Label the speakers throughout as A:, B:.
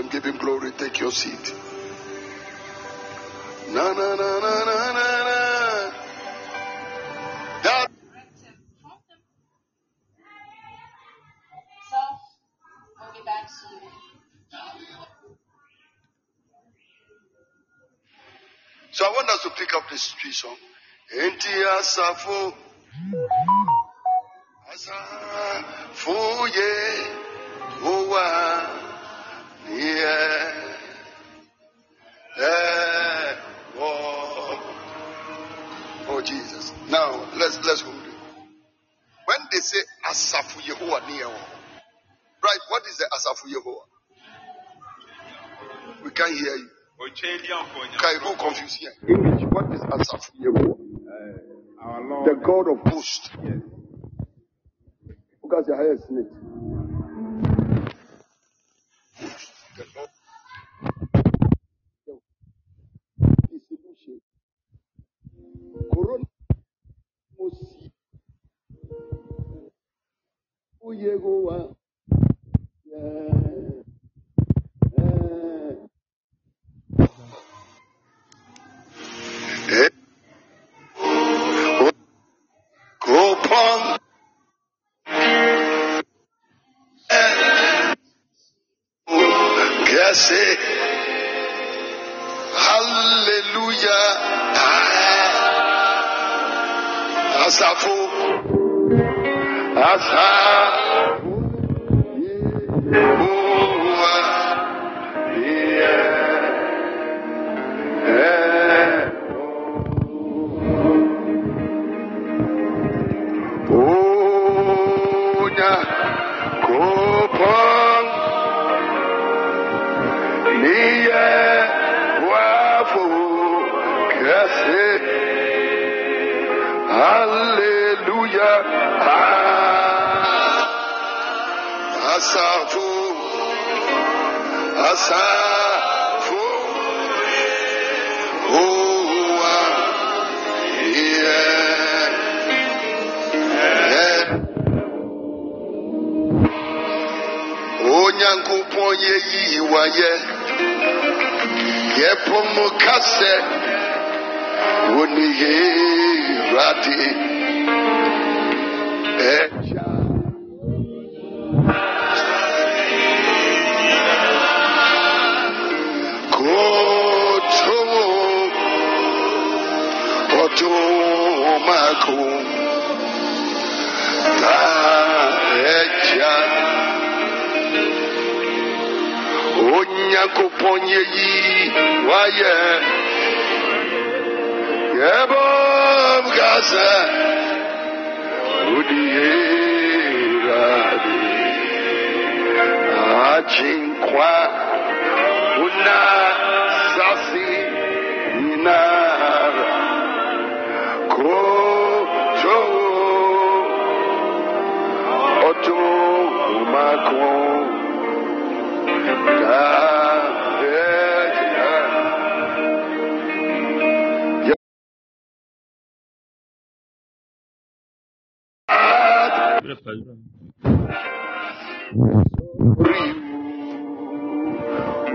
A: Him. Give Him glory. Take your seat. Na na na na na na na. So I want us to pick up this street song. Enti asafo asafo ye asafu Yehovah near, right? What is the asafu Yehovah? We can't hear you. Can you confuse here? English, what is asafu Yehovah?
B: Uh, our Lord.
A: The God of hosts.
B: Yes.
A: Because your hair is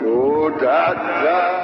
A: Oh, da, da.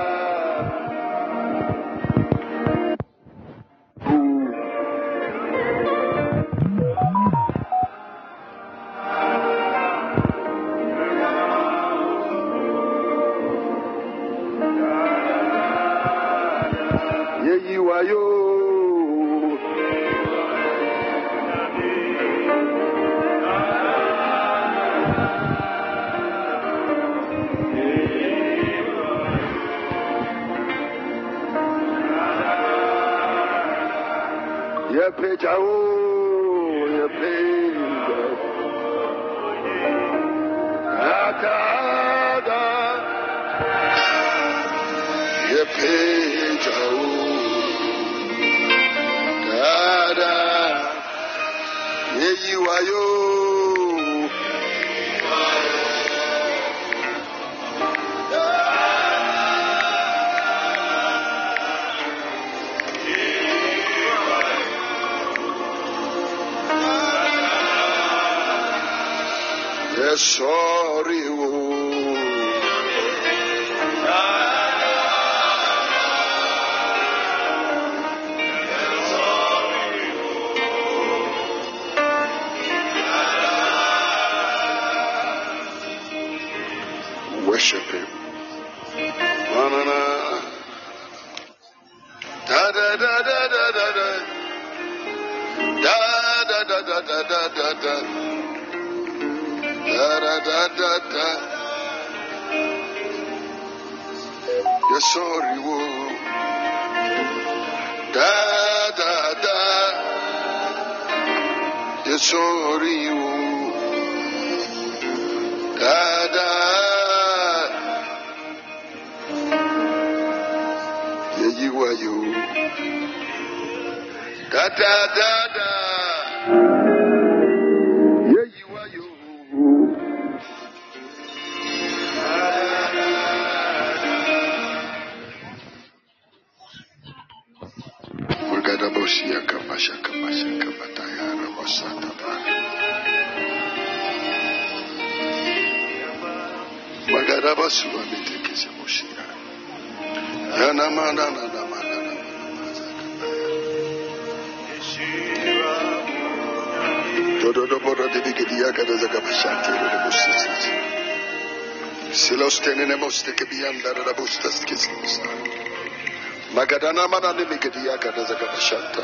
A: Magadana mana ne migedia kadaza kabashanta.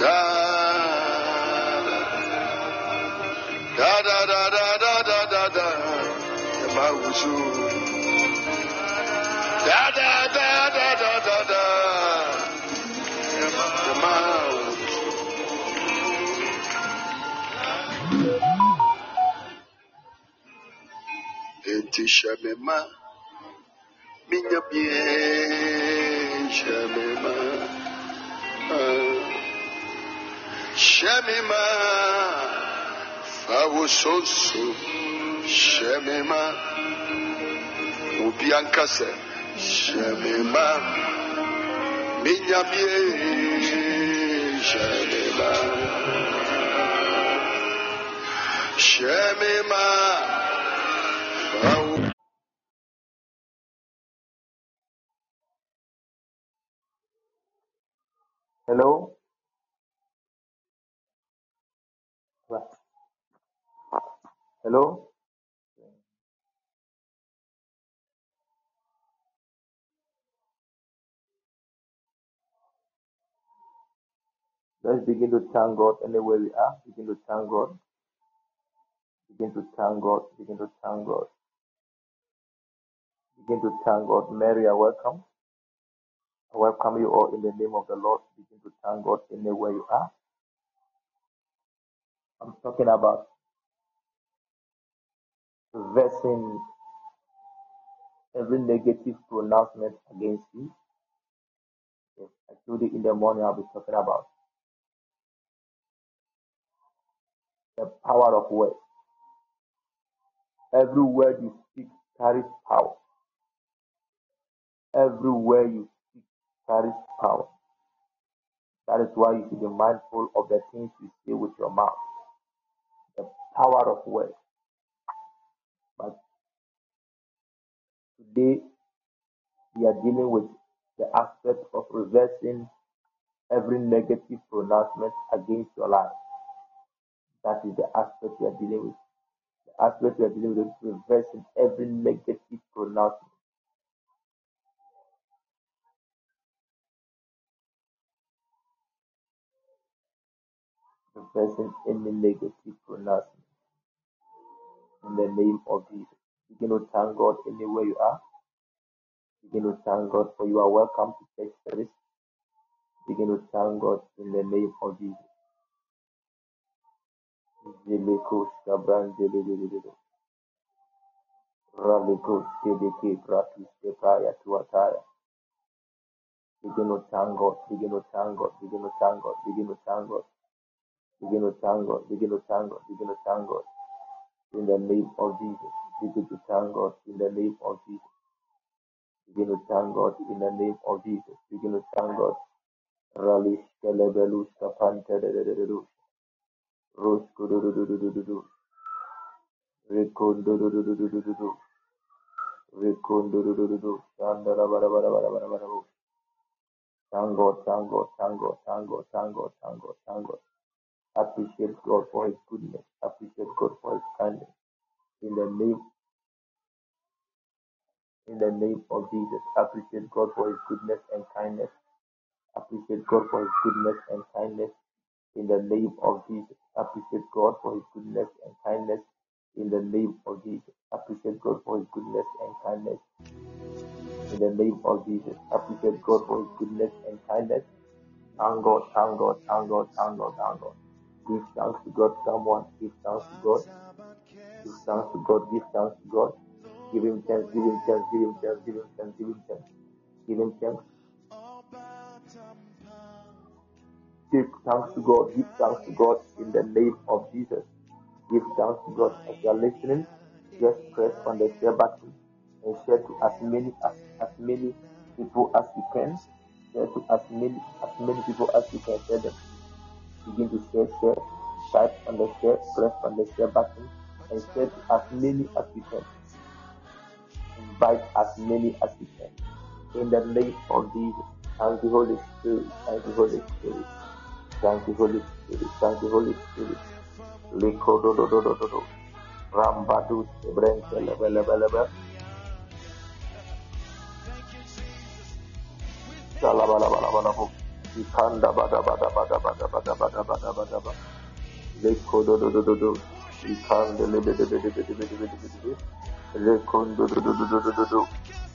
A: Da. Da da da da da da da. Da da da da da da da. Eti shamema minya bien shamema ah. shamema fawososo shamema obi ankasa shamema minya bien. Shemima. Shemima. Oh.
C: Hello? Hello? Let's begin to thank God anywhere we are. Begin to thank God. Begin to thank God. Begin to thank God. Begin to thank God. Mary, I welcome. I welcome you all in the name of the Lord. Begin to thank God anywhere you are. I'm talking about reversing every negative pronouncement against you. Yes, you in the morning I'll be talking about the power of words. Every word you speak carries power. Every word you speak carries power. That is why you should be mindful of the things you say with your mouth. The power of words. But today we are dealing with the aspect of reversing every negative pronouncement against your life. That is the aspect we are dealing with. The aspect we are dealing with is reversing every negative pronouncement. Reversing any negative pronouncement in the name of Jesus. Begin to thank God anywhere you are. Begin to thank God for you are welcome to church service. Begin to thank God in the name of Jesus. Zeleko Shabran Raliko Shedeke Pratis Kepaya Tuataya. Begin to thank God, begin to thank God, begin to thank God, begin to thank God, begin to thank God, begin to thank God, begin to thank God. In the name of Jesus. Begin to thank God in the name of Jesus. Begin to thank God in the name of Jesus. Begin to thank God. Ralish Kelebelus Kapante Rus Roshkododododododo. Rekondododododododo. Rekondododododo. Shandarabarabarabarabarabo. Thank God, thank Appreciate God for His goodness. Appreciate God for His kindness. In the name, in the name of Jesus, appreciate God for His goodness and kindness. Appreciate God for His goodness and kindness in the name of Jesus. Appreciate God for his goodness and kindness. In the name of Jesus. Appreciate God for his goodness and kindness. In the name of Jesus. Appreciate God for his goodness and kindness. Thank God, thank God, thank God, thank God, thank God. Give thanks to God, someone. Give thanks to God. Give thanks to God. Give thanks to God. Give him thanks. Give him thanks. Give him thanks. Give him thanks. Give him thanks. Give him thanks. Give thanks to God. Give thanks to God in the name of Jesus. Give thanks to God. As you are listening, just press on the share button and share to as many as, as many people as you can. Share to as many as many people as you can share them. Begin to share, share, type on the share, press on the share button and share to as many as you can. Invite as many as you can. In the name of Jesus. Thank the Holy Spirit. Thank the Holy Spirit. Thank you, Holy Spirit. Thank you, Holy Spirit. Likodododododo. Rambadu Brentelebelebelebe. Shalabalabalabalabo. Ikanda bada bada bada bada bada bada bada bada bada. Likodododododo. Ikanda lebedebedebedebedebedebede. Lekondododododododo.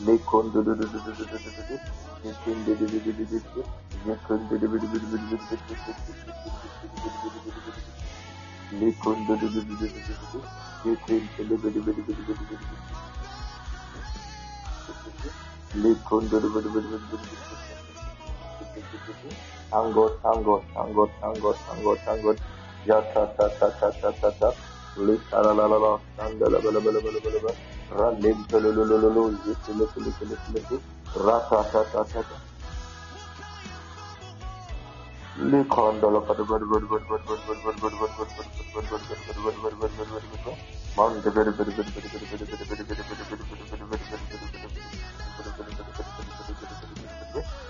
C: Mekon Mekin Mekon Mekon Mekon Angot, angot, angot, angot, angot, angot. Ya ta ta ta ta ta ta ta. Lik ara la la la. Sandala bala bala bala bala bala. Ralim Pelololo, Yitilipilipilipi, Ratatatata. Likondolo,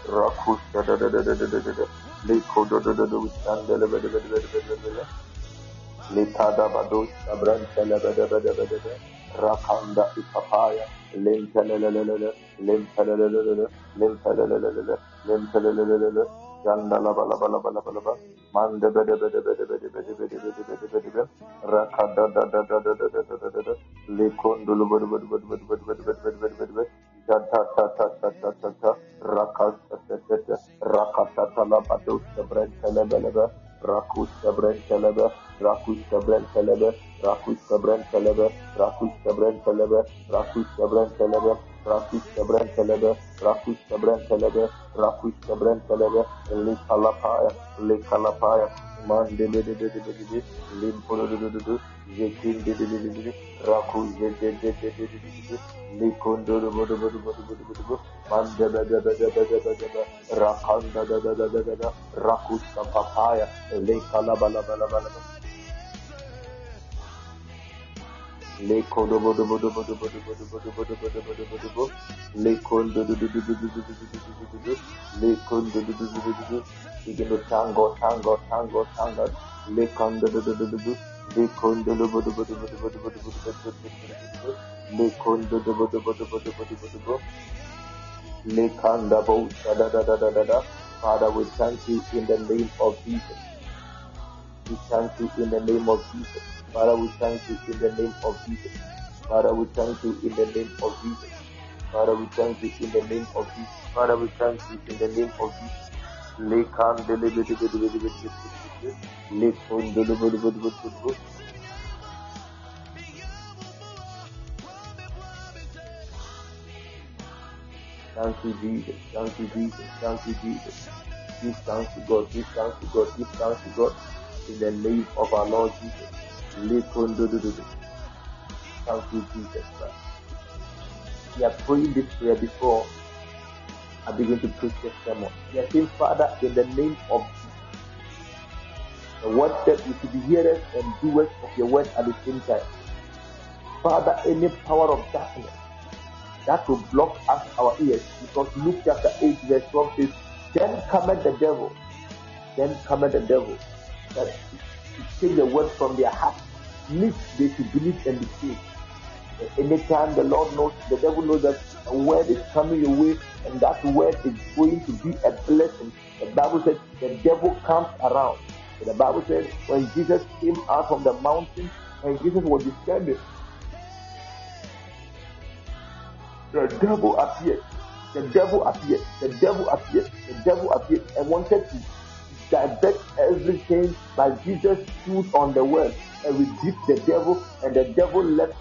C: Rakus, Likodododo, Sandela, Likada Bados, Abran, Telebeda, Beda, Beda, Beda. Rakanda ikapaya. Lentelelelele. Lentelelelele. Lentelelelele. Lentelelelele. Yandala bala bala bala bala bala. Mande bede bede bede bede bede bede bede bede bede bede. Rakada da da da da da da da da da da. Likondulu bede bede bede bede bede bede bede bede bede bede bede. Ta ta ta ta ta ta ta ta. Rakas ta ta ta ta. Rakata ta la bados abran tele bele bele. Rakus kabren telebe, rakus kabren telebe, rakus kabren telebe, rakus kabren telebe, rakus kabren telebe, rakus kabren telebe, rakus kabren telebe, rakus kabren telebe, li kalapaya, li kalapaya, man de de de de de de de, lim polo de de de de, zekin de de de de de, rakus de de de de de de de de, li kondo de de de de de de de de de, man de de de de de de de de de, rakanda de de de de de de, rakus kapapaya, le kalabala bala bala bala. Begin to thank God, thank God, thank God, thank God. Father, we thank you in the name of Jesus. We thank you in the name of Jesus. Father, we thank you in the name of Jesus. Father, we thank you in the name of Jesus. Father, we thank you in the name of Jesus. Father, we thank you in the name of Jesus. Lekan deliver Lekon deliver Thank you, Jesus. Thank you, Jesus. Thank you, Jesus. Give thanks to God. Give thanks to God. Give thanks to God. In the name of our Lord Jesus. Thank you, Jesus Christ. we are praying this prayer before I begin to preach the sermon. We are saying, Father, in the name of Jesus, the word said we should be hearers and doers of your word at the same time. Father, any power of darkness that will block us our ears, because Luke chapter 8, verse 12 says, Then cometh the devil, then cometh the devil, to take the word from their heart, lest they should believe and be saved. Anytime the Lord knows, the devil knows that a word is coming your way, and that word is going to be a blessing. The Bible says the devil comes around. The Bible says when Jesus came out from the mountain, when Jesus was descending, the devil appeared. The devil appeared. The devil appeared. The devil appeared and wanted to divert everything, but Jesus stood on the word and rebuked the devil, and the devil left.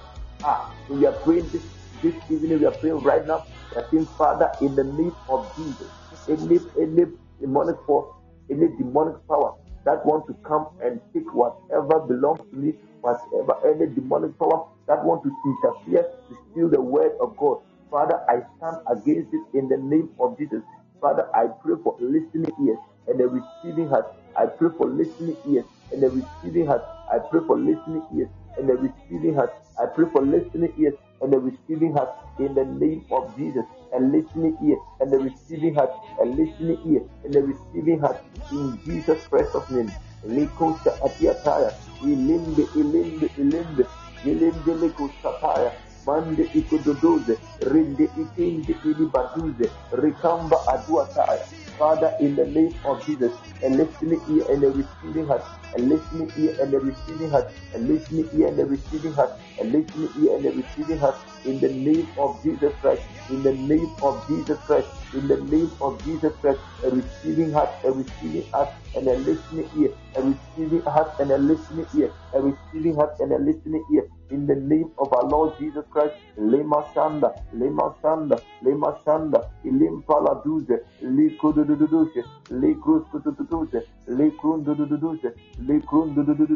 C: Ah, we are praying this this evening. We are praying right now. Are saying, Father, in the name of Jesus, any any demonic force, any demonic power that want to come and take whatever belongs to me, whatever any demonic power that want to interfere to steal the word of God. Father, I stand against it in the name of Jesus. Father, I pray for listening ears and a receiving heart. I pray for listening ears and a receiving heart. I pray for listening ears and a receiving heart. I pray for listening ears and a receiving heart in the name of Jesus. A listening ear and a receiving heart. A listening ear and a receiving heart in Jesus Christ's name. Likosa atiataya. Ilimbe, ilimbe, ilimbe. Ilimbe lekosataya. Mande ikododoze. Rinde ikinde ilibaduze. Rikamba aduataya. Father, in the name of Jesus, a listening ear and a receiving heart, a listening ear and a receiving heart, a listening ear and a receiving heart, a listening ear and a receiving heart, in the name of Jesus Christ, in the name of Jesus Christ, in the name of Jesus Christ, a receiving heart, a receiving heart, and a listening ear, a receiving heart and a listening ear, a receiving heart and a listening ear, in the name of our Lord Jesus Christ, Lema Shanda, Lema Shanda, Lema Shanda, Ilim Paladuze, Likudududuse, Likrus Kututuse, Likrun Dududuse, Bay Crew, du, du, du,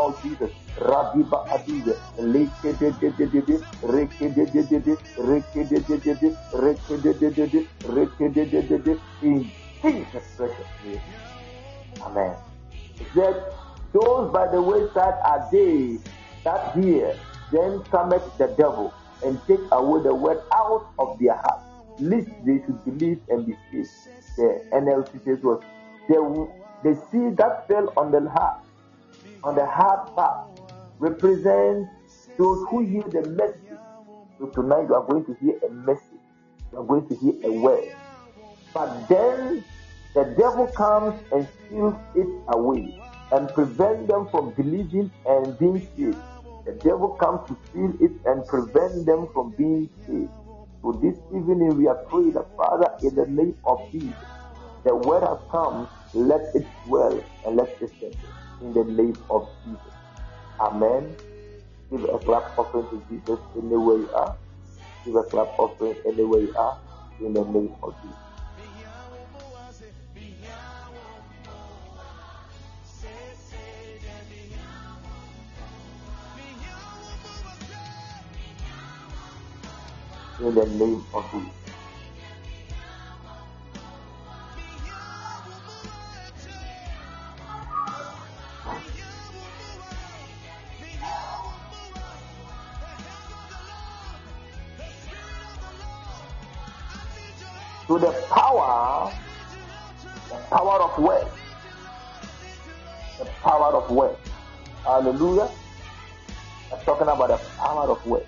C: likundudududu, likandadadadada, likundudududu, likundudududu, likundudududu, likundudududu, librindidididididididu, likududududududu, likundudududu, likundudududu, yikititititi, likundududududu, likundudududu, yidididididididu, likundudududu. Father, in the name of our Lord Jesus, Radiba Adiga, Likedededede, Rekedededede, Rekedededede, Rekedededede, Rekedededede, in Jesus' precious name. Amen. Said, Those by the wayside are they that hear, then cometh the devil and take away the word out of their heart, lest they should believe and be saved. The NLT says was the, the seed that fell on the heart, on the hard path, represents those who hear the message. So tonight you are going to hear a message. You are going to hear a word. But then the devil comes and steals it away and prevent them from believing and being saved. The devil comes to steal it and prevent them from being saved. So this evening we are praying that Father, in the name of Jesus, the word has come, let it dwell and let it settle. In the name of Jesus. Amen. Give a clap offering to Jesus anywhere you are. Give a clap offering anywhere you are. In the name of Jesus. In the name of Jesus. The power, the power of words. The power of words. Hallelujah. I'm talking about the power of words.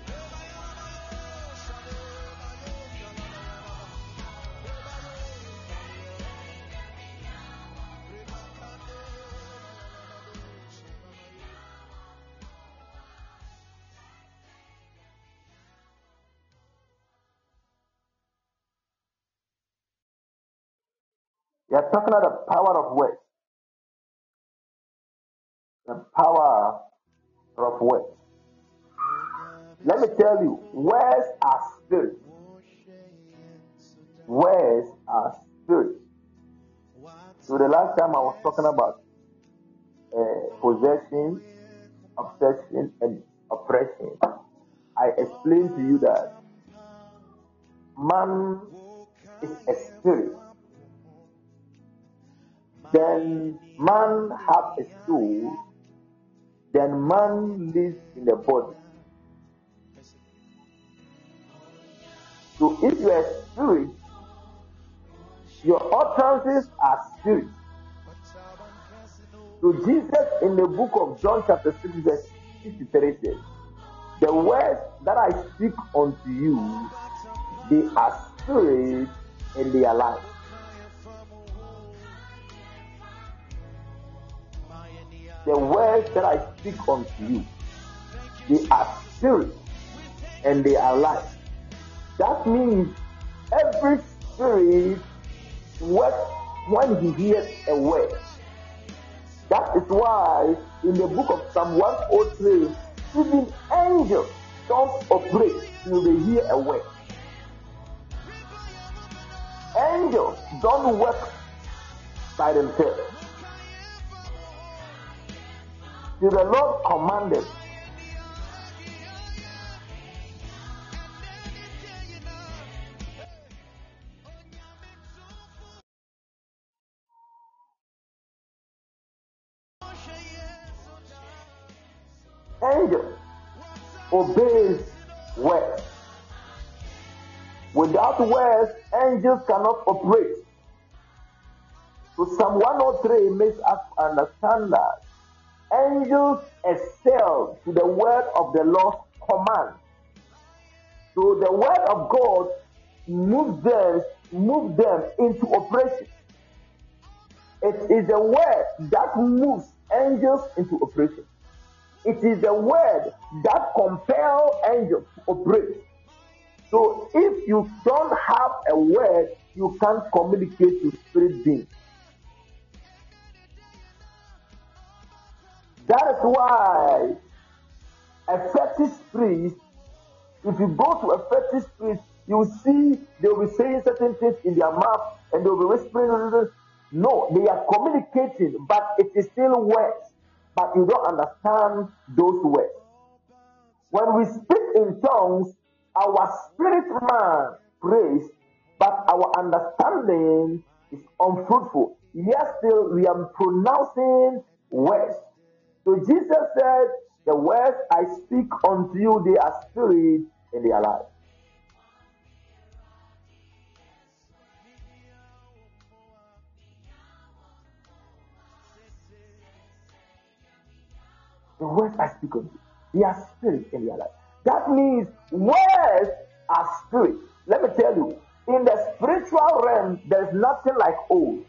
C: Talking about uh, possession, obsession, and oppression, I explained to you that man is a spirit. Then man have a soul. Then man lives in the body. So if you are spirit, your utterances are spirit. So Jesus in the book of John chapter 6 verse 63 says, The words that I speak unto you, they are spirit and they are life. The words that I speak unto you, they are spirit and they are life. That means every spirit works when he hears a word. That is why in the book of Psalm 103, even angels don't operate till they hear a word. Angels don't work by themselves. Till the Lord commanded. Obeys words. Without words, angels cannot operate. So Psalm 103 makes us understand that angels excel to the word of the Lord's command. So the word of God moves them, moves them into operation. It is the word that moves angels into operation. It is the word that compels angels to operate. So if you don't have a word, you can't communicate to spirit beings. That is why a fetish priest, if you go to a fetish priest, you see they will be saying certain things in their mouth and they will be whispering. No, they are communicating, but it is still words. But you don't understand those words. When we speak in tongues, our spirit man prays, but our understanding is unfruitful. Yet still we are pronouncing words. So Jesus said, The words I speak unto you, they are spirit and they are life. The words I speak unto you, they are spirit in are life. That means words are spirit. Let me tell you, in the spiritual realm, there's nothing like old.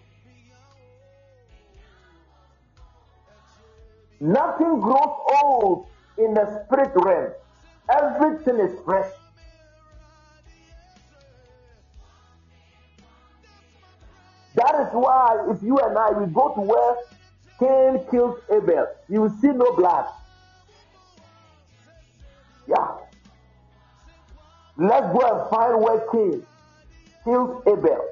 C: Nothing grows old in the spirit realm. Everything is fresh. That is why if you and I we go to where Cain kills Abel, you will see no blood. Yeah. Let's go and find where Cain killed Abel.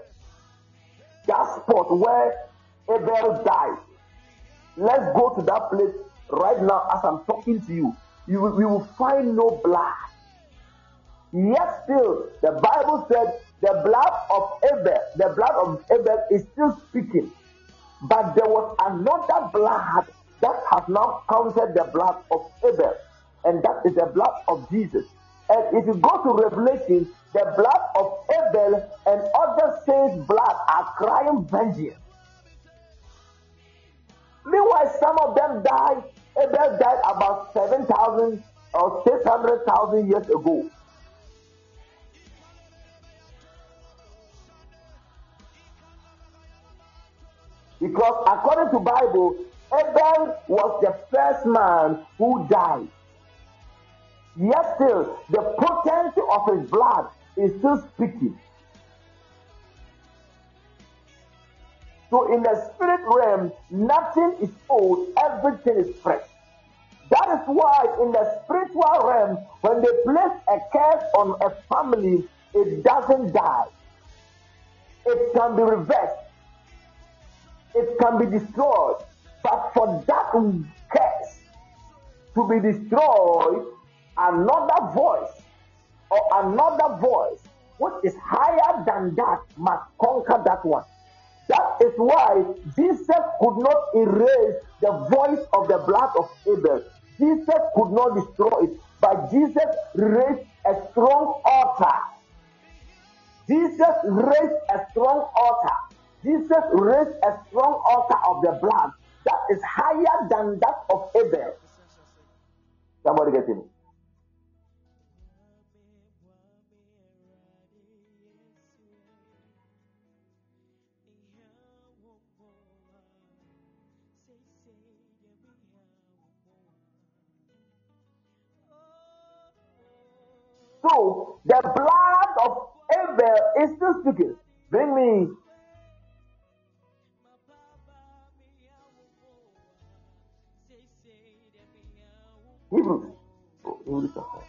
C: That spot where Abel died. Let's go to that place right now as I'm talking to you. You will, you will find no blood. Yet still, the Bible said the blood of Abel, the blood of Abel is still speaking. But there was another blood that has now counted the blood of Abel, and that is the blood of Jesus. And if you go to Revelation, the blood of Abel and other saints' blood are crying vengeance. Meanwhile, some of them died. Abel died about 7,000 or 600,000 years ago. Because according to Bible, Abel was the first man who died. Yet still, the potency of his blood is still speaking. So in the spirit realm, nothing is old, everything is fresh. That is why in the spiritual realm, when they place a curse on a family, it doesn't die. It can be reversed. It can be destroyed. But for that curse to be destroyed, another voice or another voice which is higher than that must conquer that one. That is why Jesus could not erase the voice of the blood of Abel. Jesus could not destroy it, but Jesus raised a strong altar. Jesus raised a strong altar. Jesus raised a strong altar of the blood that is higher than that of Abel. Somebody get me? So the blood of Abel is still speaking. Bring me Hebrews. Oh, Hebrews chapter.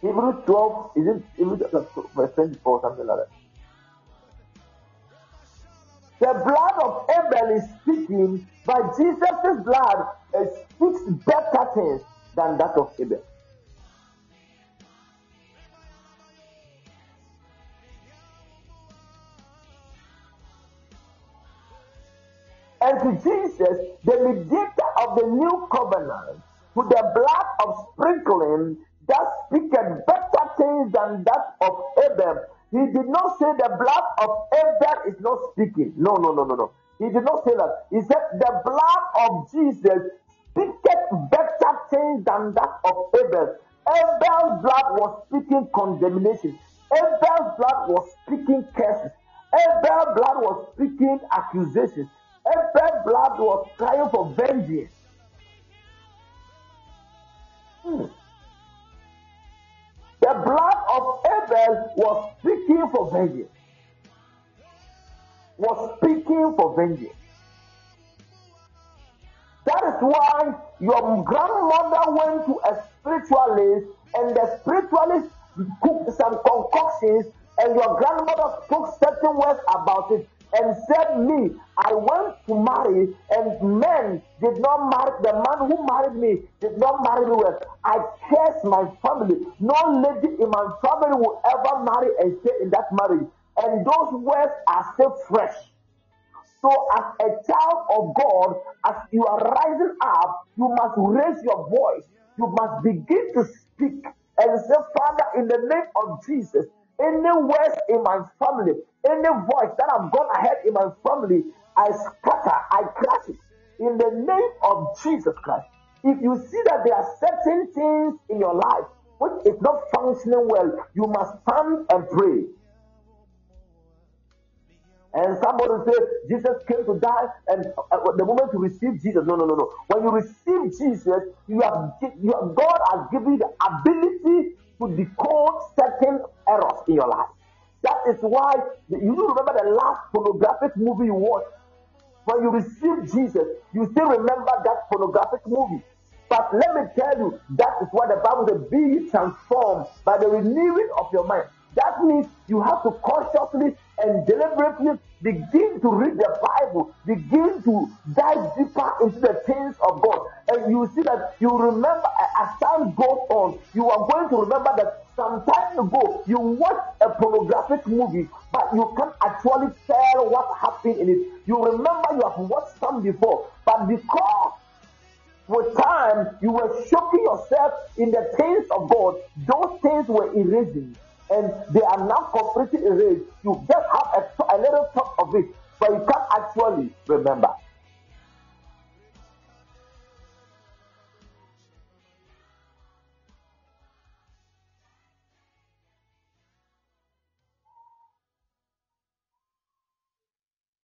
C: Hebrews 12, is it Hebrews chapter verse 24, something like that? The blood of Abel is speaking, but Jesus' blood speaks better things than that of Abel. Jesus, the mediator of the new covenant, to the blood of sprinkling that speaketh better things than that of Abel. He did not say the blood of Abel is not speaking. No, no, no, no, no. He did not say that. He said the blood of Jesus speaketh better things than that of Abel. Abel's blood was speaking condemnation. Abel's blood was speaking curses. Abel's blood was speaking accusations. Abel's blood was crying for vengeance. Hmm. The blood of Abel was speaking for vengeance. Was speaking for vengeance. That is why your grandmother went to a spiritualist and the spiritualist cooked some concoctions and your grandmother spoke certain words about it and said, Me, I went to marry, and men did not marry, the man who married me did not marry me well. I curse my family. No lady in my family will ever marry and stay in that marriage. And those words are still fresh. So, as a child of God, as you are rising up, you must raise your voice. You must begin to speak and say, Father, in the name of Jesus, any words in my family, any voice that I've gone ahead in my family, I scatter, I crush it in the name of Jesus Christ. If you see that there are certain things in your life which is not functioning well, you must stand and pray. And somebody say Jesus came to die, and uh, the moment you receive Jesus, no, no, no, no. When you receive Jesus, you have, you have God has given you the ability to decode certain errors in your life. That is why you remember the last pornographic movie you watched. When you receive Jesus, you still remember that pornographic movie. But let me tell you, that is why the Bible says, be transformed by the renewing of your mind. That means you have to consciously and deliberately begin to read the Bible, begin to dive deeper into the things of God. And you see that you remember as time goes on, you are going to remember that some time ago you watched a pornographic movie, but you can't actually tell what happened in it. You remember you have watched some before, but because with time you were shocking yourself in the things of God, those things were erasing and they are now completely erased. You just have a, a little thought of it, but you can't actually remember.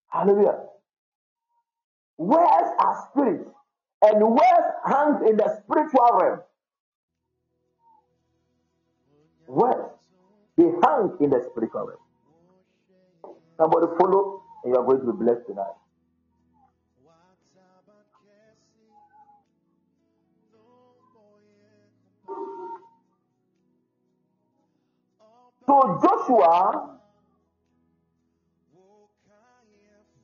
C: Hallelujah. Words are spirit, and words hangs in the spiritual realm. Words. They hang in the spiritual realm. Somebody follow, and you are going to be blessed tonight. So Joshua,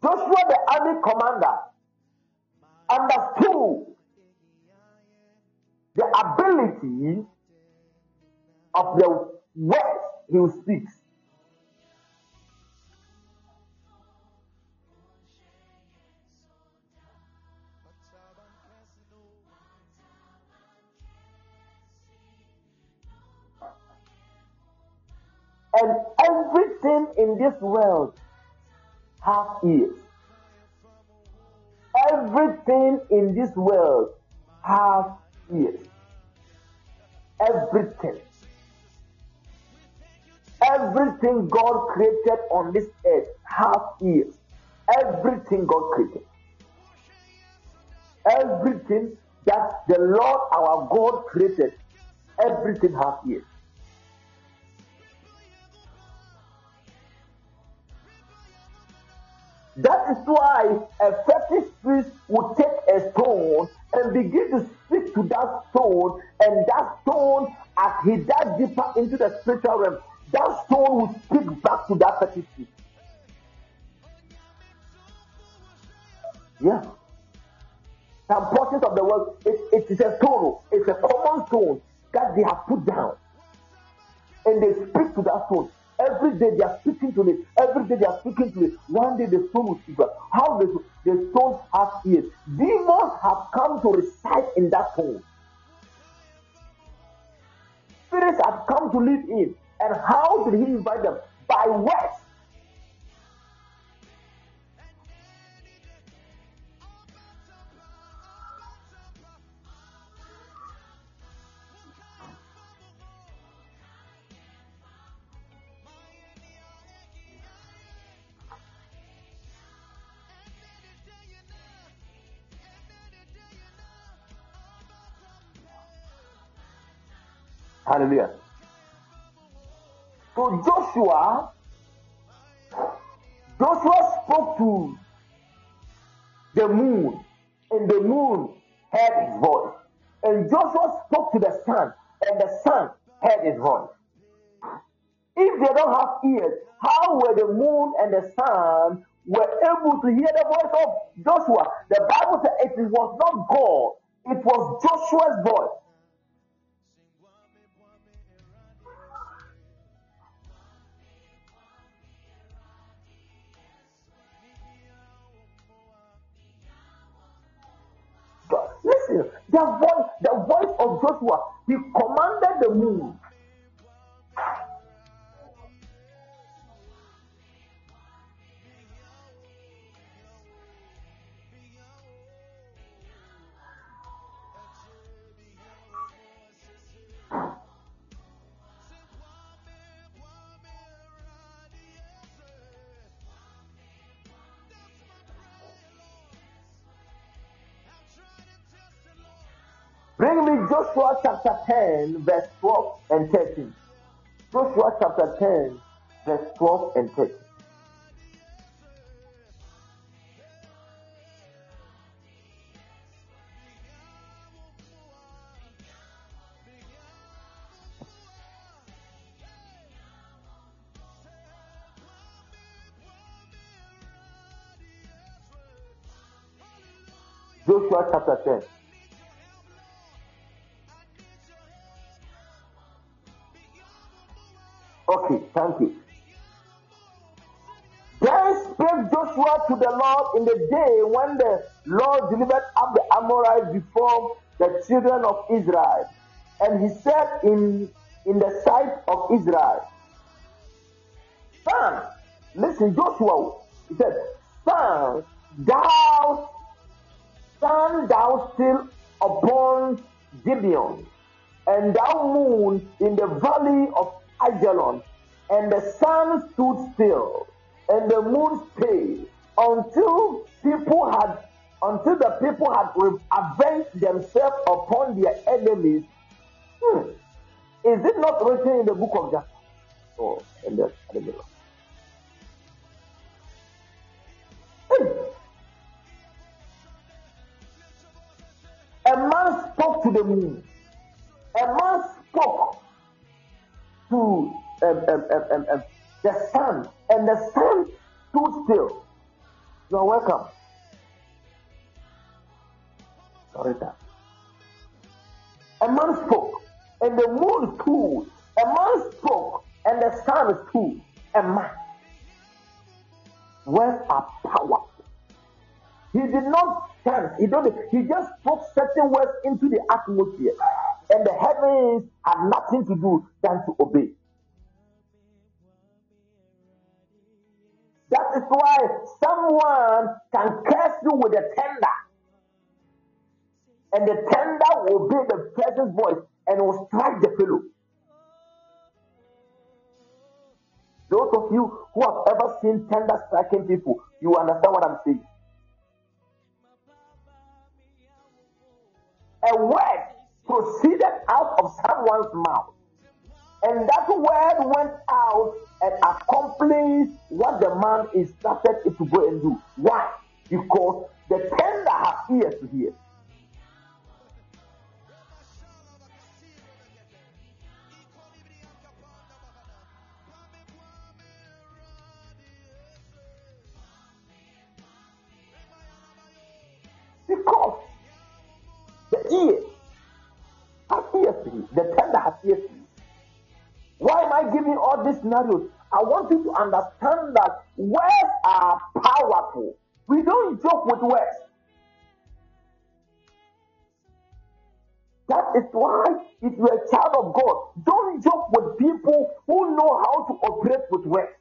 C: Joshua the army commander, understood the ability of the words he speaks. And everything in this world has ears. Everything in this world has ears. Everything. Everything God created on this earth has ears. Everything God created. Everything that the Lord our God created, everything has ears. That is why a fetish priest would take a stone and begin to speak to that stone, and that stone, as he dives deeper into the spiritual realm, that stone will speak back to that priest. Yeah. Some portions of the world, it, it is a stone, it's a common stone that they have put down. And they speak to that stone. Every day they are speaking to it. Every day they are speaking to it. One day the stone will speak. How the, the stone has ears. Demons have come to reside in that stone. Spirits have come to live in. And how did he invite them? By words. Hallelujah. So Joshua, Joshua spoke to the moon, and the moon heard his voice. And Joshua spoke to the sun, and the sun heard his voice. If they don't have ears, how were the moon and the sun were able to hear the voice of Joshua? The Bible says it was not God, it was Joshua's voice. The voice, the voice of Joshua, he commanded the moon. Bring me Joshua chapter 10, verse 12 and 13. Joshua chapter 10, verse 12 and 13. Joshua chapter 10. Okay, thank you. Then spoke Joshua to the Lord in the day when the Lord delivered up the Amorites before the children of Israel. And he said in, in the sight of Israel, Sun, listen, Joshua, he said, Sun, thou, stand thou still upon Gibeon, and thou moon in the valley of Ajalon, and the sun stood still, and the moon stayed until people had until the people had avenged themselves upon their enemies. Hmm. Is it not written in the book of Joshua? Oh, and then at the middle. A man spoke to the moon. A man spoke to um, um, um, um, um, the sun, and the sun stood still. You are welcome. Sorry, that. A man spoke, and the moon stood. A man spoke, and the sun stood. A man. Words are power. He did not chant. He don't. He just spoke certain words into the atmosphere, and the heavens had nothing to do than to obey. That is why someone can curse you with a tender, and the tender will be the person's voice and will strike the fellow. Those of you who have ever seen tender striking people, you understand what I'm saying. A word proceeded out of someone's mouth, and that word went out and accomplished what the man instructed it to go and do. Why? Because the tender has ears to hear. Because the ear has ears to hear, the tender has ears to hear. Why am I giving all these scenarios? I want you to understand that words are powerful. We don't joke with words. That is why, if you're a child of God, don't joke with people who know how to operate with words.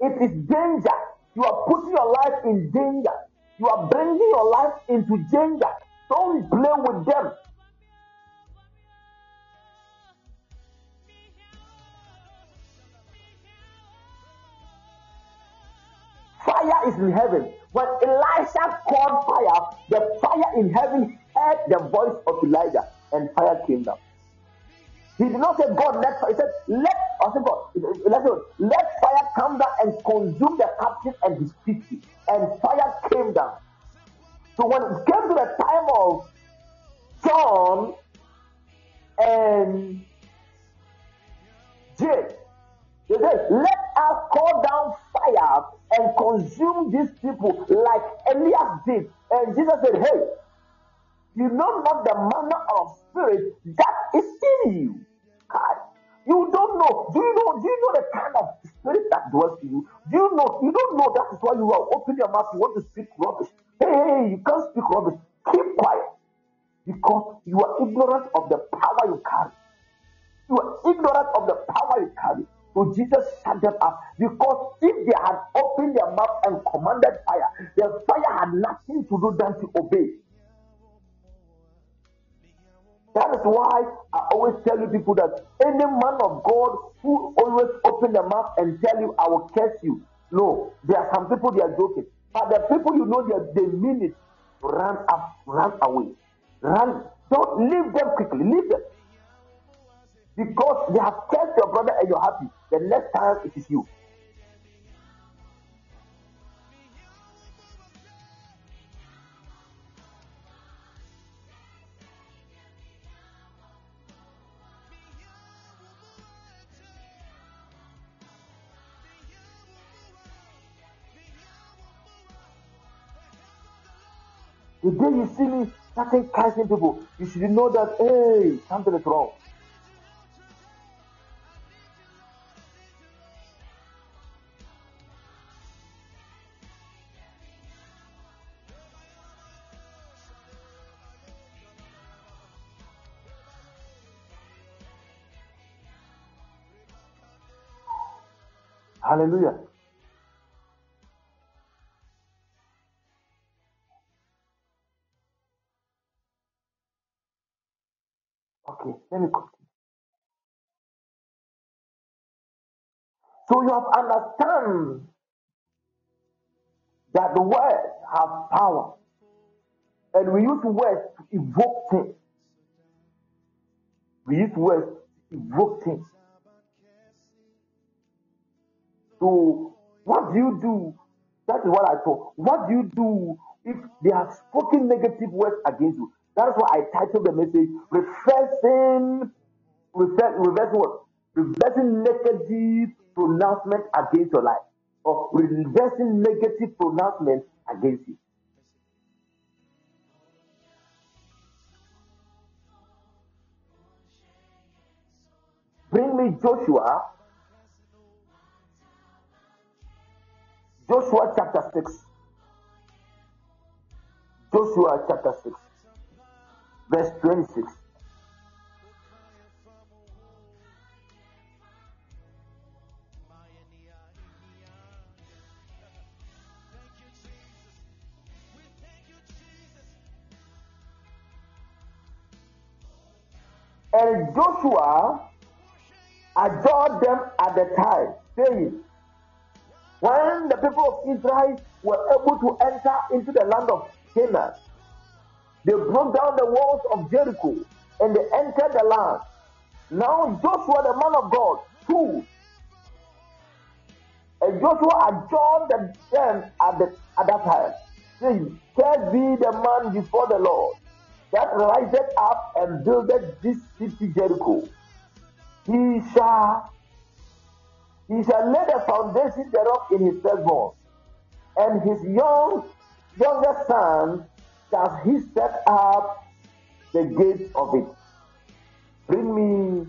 C: It is danger. You are putting your life in danger. You are bringing your life into danger. Don't play with them. Fire is in heaven. When Elisha called fire, the fire in heaven heard the voice of Elijah, and fire came down. He did not say, God, let fire. He said, let, I said, God, let, let fire come down and consume the captain and his fifty. And fire came down. So when it came to the time of John and James, they said, let us call down fire and consume these people like Elias did. And Jesus said, Hey, you know not the manner of spirit that is in you. God, you don't know. Do you know? Do you know the kind of spirit that dwells in you? Do you know? You don't know. That is why you are opening your mouth. You want to speak rubbish. Hey, you can't speak rubbish. Keep quiet because you are ignorant of the power you carry. You are ignorant of the power you carry. So Jesus shut them up because if they had opened their mouth and commanded fire, the fire had nothing to do than to obey. That is why I always tell you people that any man of God who always open their mouth and tell you, I will curse you. No, there are some people they are joking. But the people you know they, they mean it. Run up, run away. Run. Don't leave them quickly. Leave them. Because they have cursed your brother and you're happy. The next time it is you. The day you see me starting cursing people, you should know that hey, something is wrong. Hallelujah. Okay, let me continue. So you have understand that the words have power, and we use words to evoke things. We use words to evoke things. So, what do you do? That is what I thought. What do you do if they have spoken negative words against you? That is why I titled the message Reversing, rever- reversing what? Reversing negative pronouncement against your life. Or reversing negative pronouncement against you. Bring me Joshua, Joshua chapter 6. Joshua chapter 6, verse 26. And Joshua adjured them at the time, saying, When the people of Israel were able to enter into the land of Canaan, they broke down the walls of Jericho and they entered the land. Now Joshua, the man of God, stood. And Joshua adjured them at, the, at that time, saying, Cursed be the man before the Lord that riseth up and buildeth this city Jericho. He shall he shall lay the foundation thereof in his firstborn, and his young youngest son shall he set up the gates of it. Bring me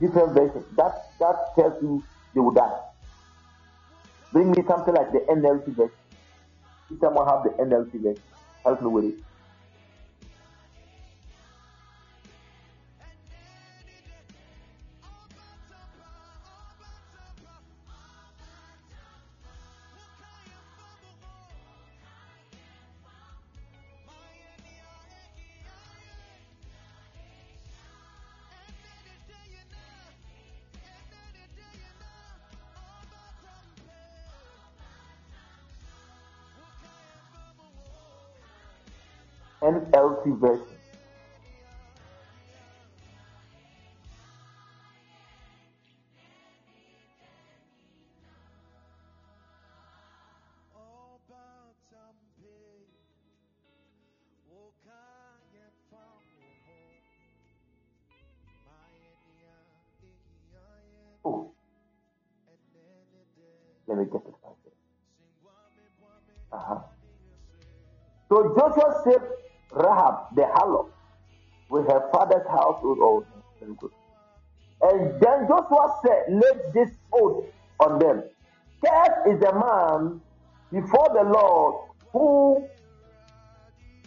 C: different versions. That that tells you they will die. Bring me something like the NLT version. If someone have the NLT version, help me with it. NLT version. Oh, let me get it right there. Uh-huh. So Joshua saved Rahab the harlot with her father's household. And then Joshua said, Let this oath on them. Cursed is the man before the Lord who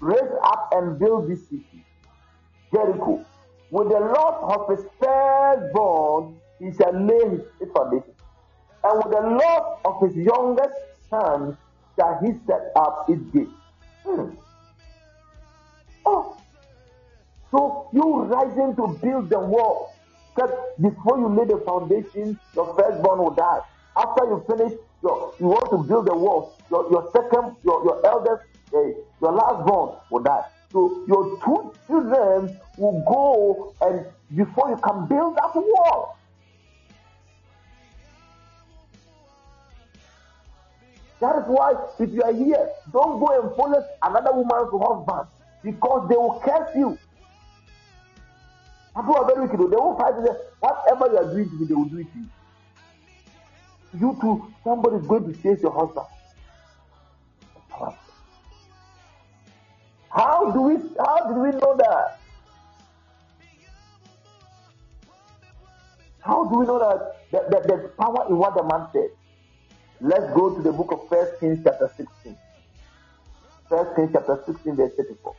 C: raised up and built this city, Jericho. With the loss of his firstborn, he shall lay his, his foundation. And with the loss of his youngest son shall he set up its gate. Hmm. So you rising to build the wall. That before you lay the foundation, your firstborn will die. After you finish, your, you want to build the wall. Your, your second, your, your eldest, uh, your last born will die. So your two children will go and before you can build that wall. That is why if you are here, don't go and follow another woman's husband because they will curse you. People are very wicked. They will fight. Whatever you are doing to me, they will do it to you. You too, somebody is going to chase your husband. How do we how did we know that? How do we know that, that, that there's power in what the man said? Let's go to the book of First Kings chapter 16. First Kings chapter 16, verse 34.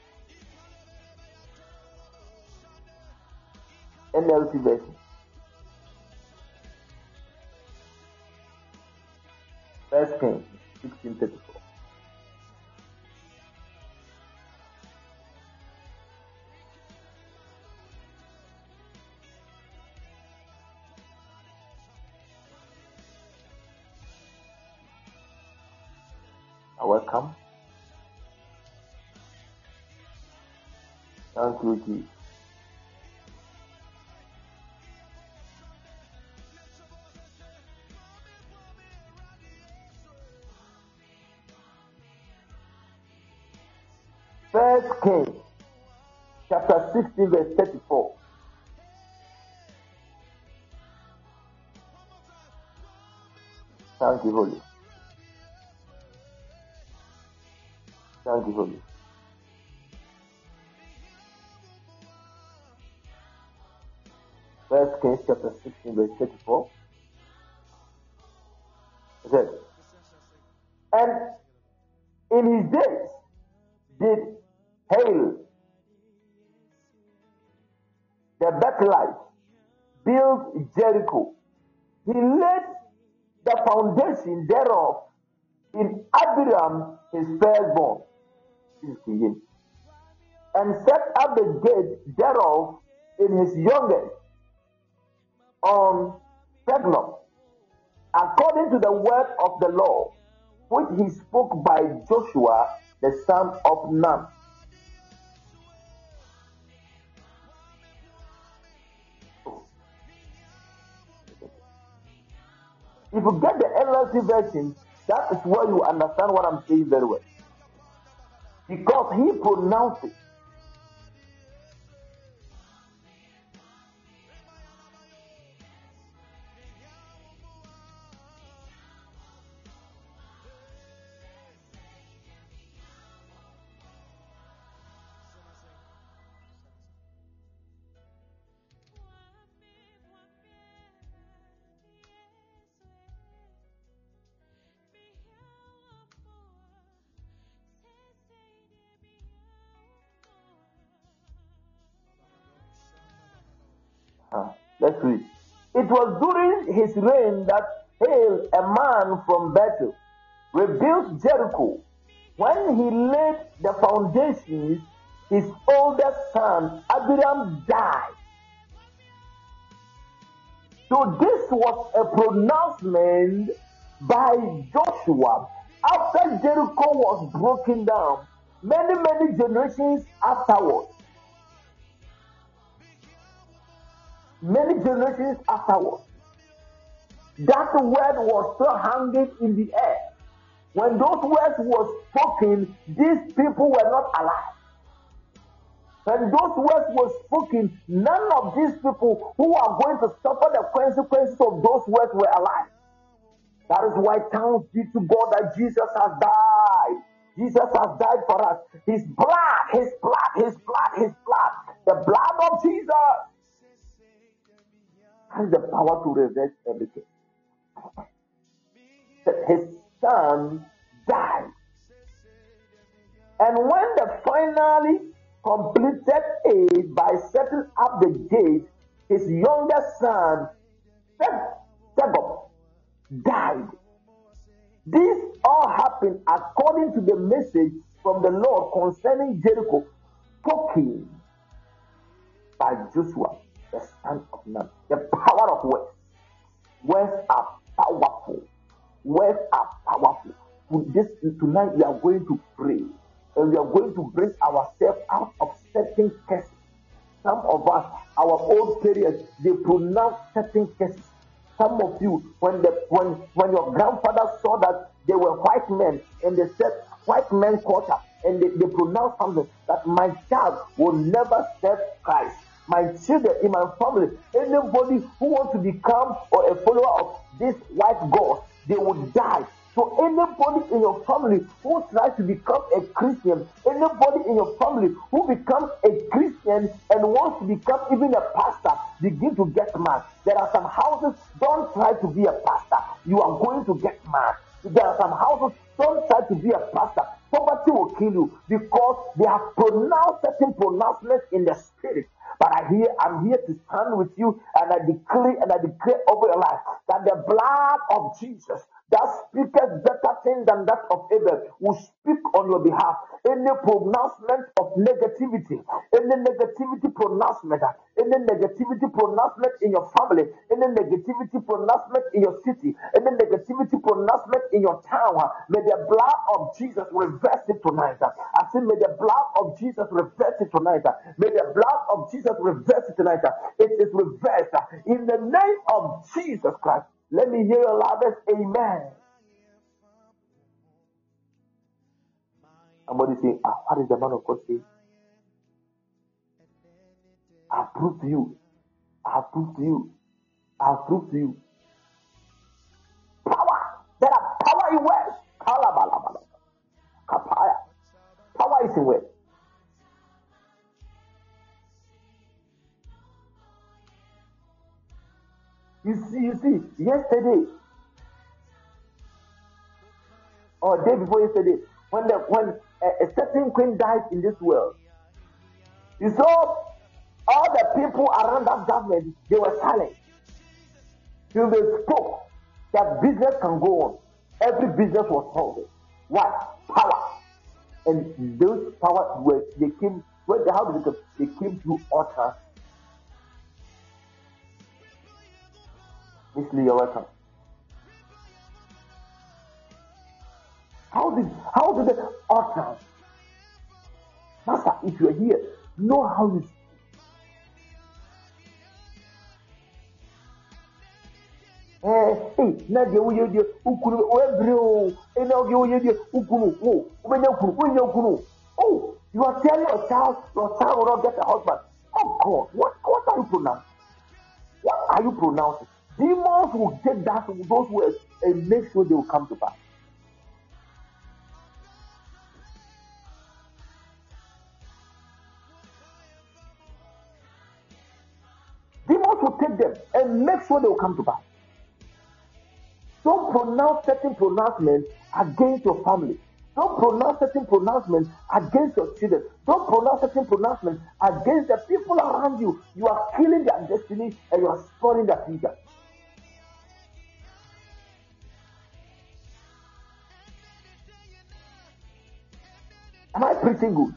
C: NLT version. First Kings 16, 34. You're welcome. Thank you, Jesus. 16, verse 34. Thank you, Holy. Thank you, Holy. First Kings chapter 16, verse 34. Jericho. He laid the foundation thereof in Abiram his firstborn, and set up the gate thereof in his youngest on Peglof, according to the word of the Lord, which he spoke by Joshua the son of Nun. If you get the NLT version, that is where you understand what I'm saying very well. Because he pronounced it. It was during his reign that Hiel, a man from Bethel, rebuilt Jericho. When he laid the foundations, his oldest son Abiram died. So this was a pronouncement by Joshua after Jericho was broken down, many, many generations afterwards. Many generations afterwards. That word was still hanging in the air. When those words were spoken, these people were not alive. When those words were spoken, none of these people who are going to suffer the consequences of those words were alive. That is why thanks be to God that Jesus has died. Jesus has died for us. His blood, his blood, his blood, his blood. The blood of Jesus has the power to reverse everything. His son died. And when they finally completed it by setting up the gate, his younger son, Segub, died. This all happened according to the message from the Lord concerning Jericho, spoken by Joshua, the son of Nun. The power of words. Words are powerful. Words are powerful. This tonight we are going to pray and we are going to bring ourselves out of certain cases. Some of us, our old parents, they pronounce certain cases. Some of you, when the when when your grandfather saw that they were white men and they said white men culture and they, they pronounced something that my child will never serve Christ. My children in my family, anybody who wants to become or a follower of this white God, they will die. So anybody in your family who tries to become a Christian, anybody in your family who becomes a Christian and wants to become even a pastor, begin to get mad. There are some houses, don't try to be a pastor. You are going to get mad. There are some houses, don't try to be a pastor. Poverty will kill you because they have pronounced certain pronouncements in the spirit. But I hear, I'm here to stand with you and I declare and I declare over your life that the blood of Jesus that speaketh better things than that of Abel will speak on your behalf. Any pronouncement of negativity, any negativity pronouncement, any negativity pronouncement in your family, any negativity pronouncement in your city, any negativity pronouncement in your town, may the blood of Jesus reverse it tonight. I say, may the blood of Jesus reverse it tonight. May the blood of Jesus reverse it tonight. It is reversed in the name of Jesus Christ. Let me hear your loudest amen. Somebody say, ah, what is the man of God saying? I prove to you. I prove to you. I prove to you. Power. There are power in words. Power is in words. You see, you see, yesterday or day before yesterday, when the when a, a certain queen died in this world, you saw all the people around that government, they were silent. Till they spoke that business can go on. Every business was halted. What? Power. And those powers were they came did they? They came through utter. Lee, you're welcome. How did how did the utter? Master, if you're here, know how you ee na deɛ woyɛ deɛ wokunu wɔabere o ɛna deɛ woyɛ deɛ wokunu o wobɛnya kunu wonya kunu oh you are telling your child your child will not get a husband. Oh god what what are you pronouncing? What are you pronouncing demons will take that those words and make sure they will come to pass demons will take them and make sure they will come to pass don't pronounce certain pronouncements against your family. Don't pronounce certain pronouncements against your children. Don't pronounce certain pronouncements against the people around you. You are killing their destiny and you are spoiling their future. Am I preaching good?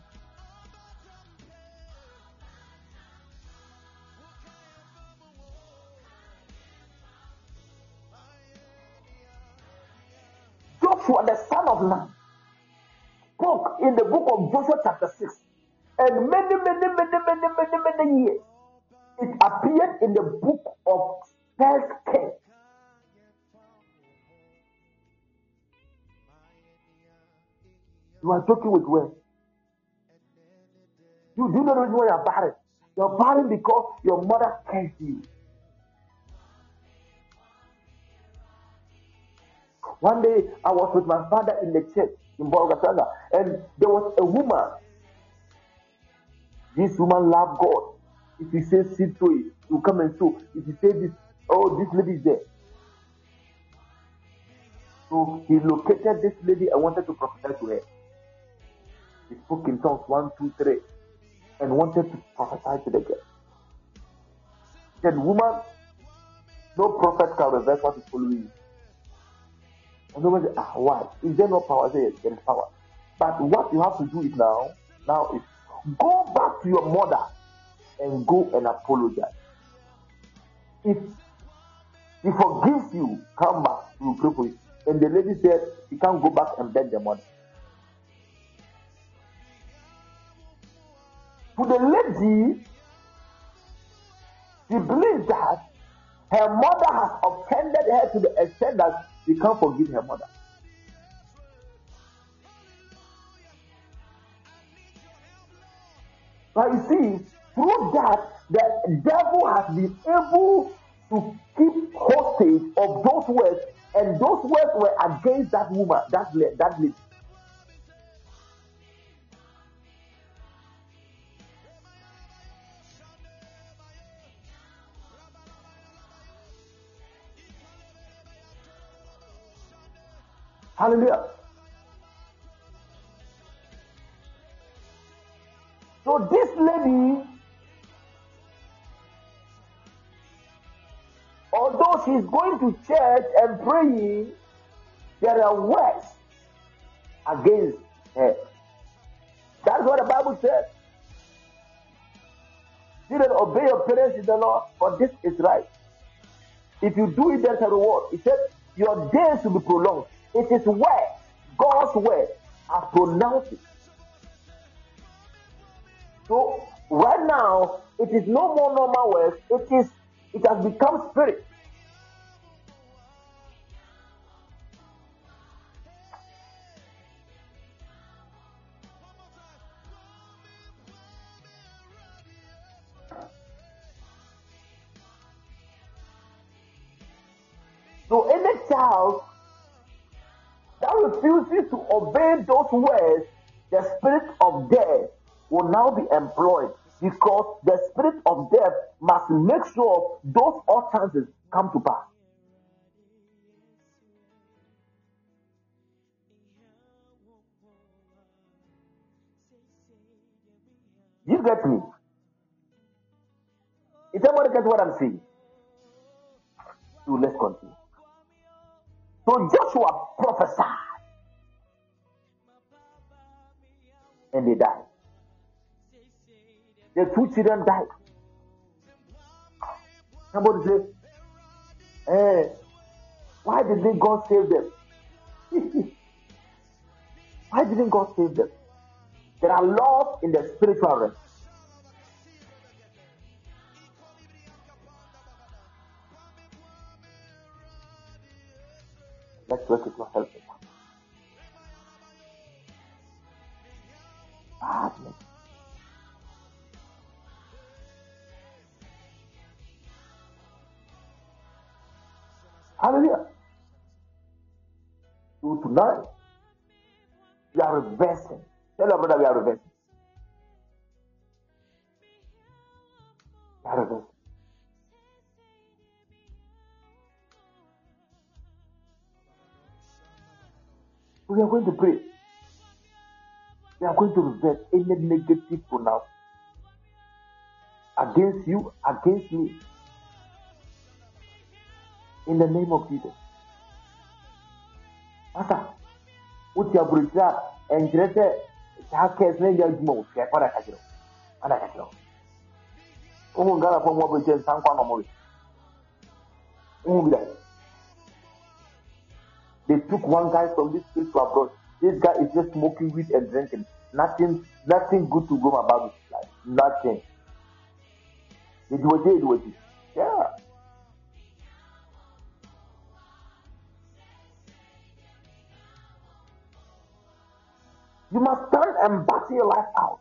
C: Joshua, the son of man, spoke in the book of Joshua, chapter 6. And many, many, many, many, many, many years, it appeared in the book of First King. You are talking with words. You do not know why you're barren. You're barren because your mother cursed you. One day I was with my father in the church in Bolgatanga, and there was a woman. This woman loved God. If you say sit to it, you come and sow. If you say this, oh, this lady is there. So he located this lady and wanted to prophesy to her. He spoke in tongues one, two, three, and wanted to prophesy to the girl. Said, woman, no prophet can reverse what is following you. And nobody said, ah, why? Is there no power? I say, yes, there is power. But what you have to do is now, now is go back to your mother and go and apologize. If he forgives you, come back, we will pray for you. And the lady said, she can't go back and beg the money. To the lady, she believes that her mother has offended her to the extent that she can't forgive her mother. But you see, through that, the devil has been able to keep hostage of those words, and those words were against that woman, that that lady. Hallelujah. So this lady, although she's going to church and praying, there are words against her. That's what the Bible says. Children, obey your parents in the Lord, for this is right. If you do it, there's a reward. It says, Your days will be prolonged. It is where God's word has pronounced it. So right now, it is no more normal words. It is. It has become spirit. Words, the spirit of death will now be employed because the spirit of death must make sure those utterances come to pass. You get me? Is everybody get what I'm saying? So let's continue. So Joshua prophesied and they died. The two children died. Somebody say, eh, why didn't God save them? why didn't God save them? There are laws in the spiritual realm. Let's work it to help. Badness. Hallelujah. So tonight, we are reversing. Tell your brother we are reversing. We are reversing. We are going to pray. We are going to reverse any negative pronouncement against you, against me. In the name of Jesus. Asa, wotu aburokyire a nkyerɛ sɛ saa kɛse na nyɛ adwuma wɔ fia kɔda ka kyerɛ wo kɔda ka kyerɛ wo wohu ghanafoɔ mu aburokyire nsa nkwa na ɔmo we wohu bi da they took one guy from this place to abroad this guy is just smoking weed and drinking nothing nothing good to go about his life nothing ediwɔgye ediwɔgye yeah. You must stand and battle your life out.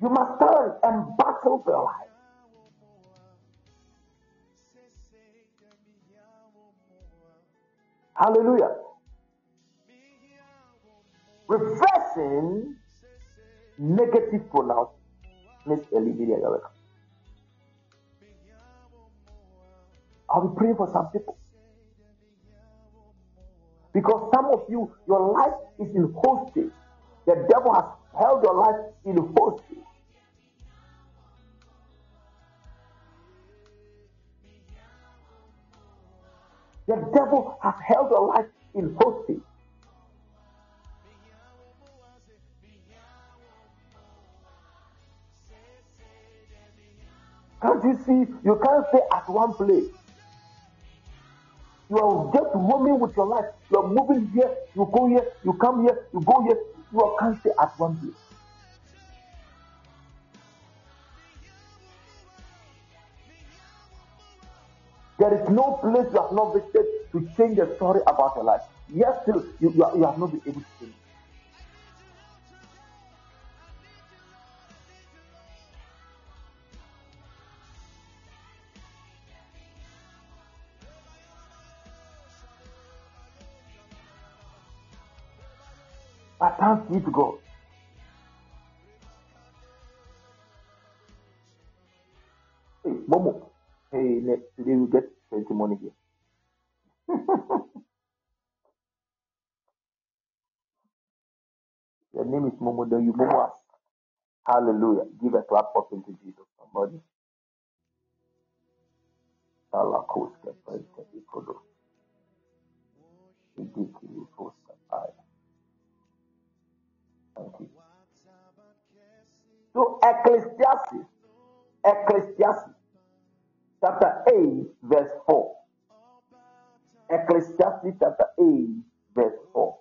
C: You must stand and battle your life. Hallelujah. Reversing negative. Miss Olivia, you're welcome. I'll be praying for some people. Because some of you, your life is in hostage. The devil has held your life in hostage. The devil has held your life in hostage. Can't you see? You can't stay at one place. You are just roaming with your life. You are moving here, you go here, you come here, you go here. You can't stay at one place. There is no place you have not visited to change the story about your life. Yes, still, you, you, you have not been able to change. it. But thanks be to God. Testimony here. Your name is Momo, you Momo. Hallelujah. Give a clap of to Jesus. Somebody. Thank you. So Ecclesiastes, Ecclesiastes, chapter 8, verse 4. Ecclesiastes chapter 8, verse 4.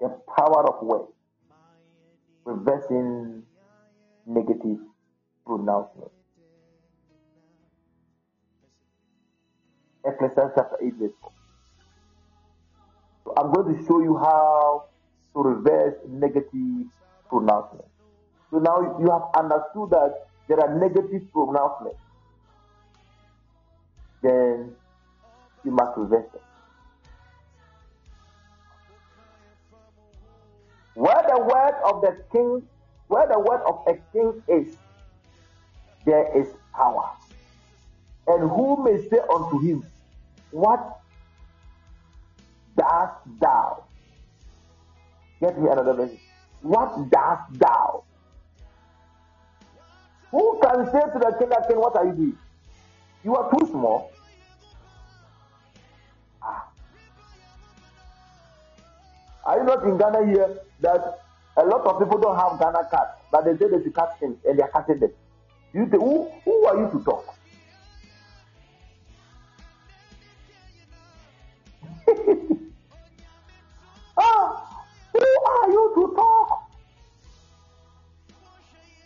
C: The power of words, reversing negative pronouncement. Ecclesiastes chapter 8, verse 4. So I'm going to show you how to reverse negative pronouncement. So now you have understood that there are negative pronouncements. Then you must reverse them. Where the word of the king, where the word of a king is, there is power. And who may say unto him, What dost thou? Get me another verse. What dost thou? Who can say to the king, king, what are you doing? You are too small. Ah. Are you not in Ghana here that a lot of people don't have Ghana cards, but they say they should catch things and they are catching them? You who, who are you to talk? ah, who are you to talk?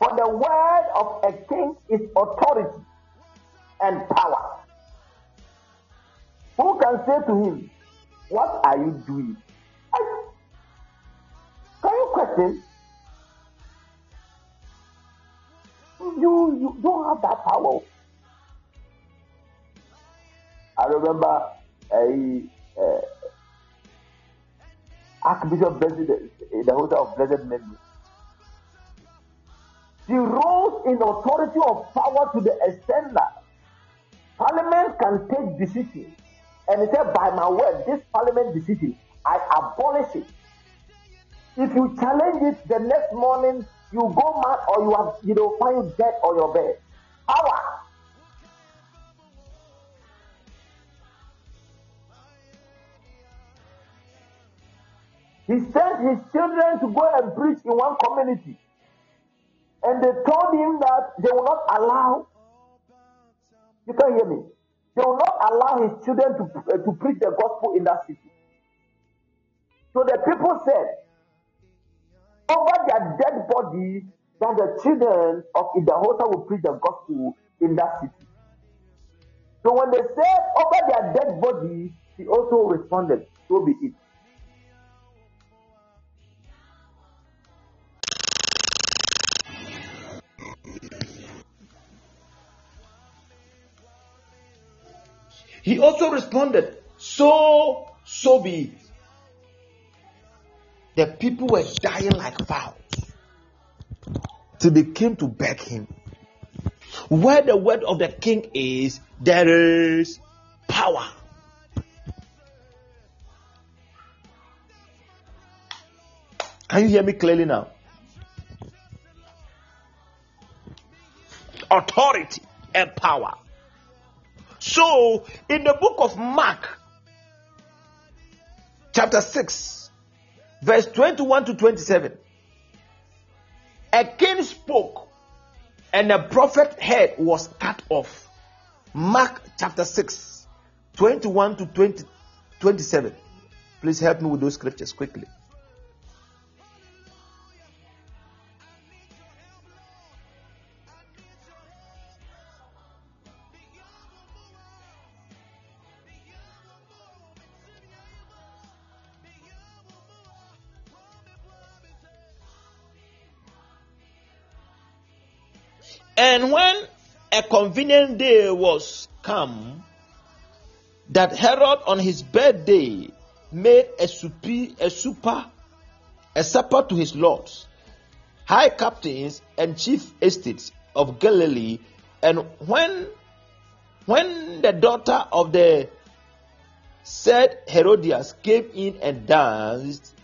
C: For the word of a king is authority and power. Who can say to him, What are you doing? Can you question? You, you don't have that power. I remember a uh, Archbishop Blessed, in the hotel of Blessed Memory. She rose in authority of power to the extent that Parliament can take decisions. And he said, by my word, this Parliament decision, I abolish it. If you challenge it the next morning, you go mad or you have, you know, find death on your bed. Power. He sent his children to go and preach in one community. And they told him that they will not allow, you can hear me, they will not allow his children to, uh, to preach the gospel in that city. So the people said, over their dead body, that the children of Idahosa will preach the gospel in that city. So when they said over their dead body, he also responded, so be it. He also responded, So, so be it. The people were dying like fowls. Till they came to beg him. Where the word of the king is, there is power. Can you hear me clearly now? Authority and power. So, in the book of Mark, chapter 6, verse 21 to 27, a king spoke, and a prophet head was cut off. Mark chapter 6, 21 to 20, 27. Please help me with those scriptures quickly. And when a convenient day was come, that Herod on his birthday made a super, a super, a supper to his lords, high captains and chief estates of Galilee, and when when the daughter of the said Herodias came in and danced,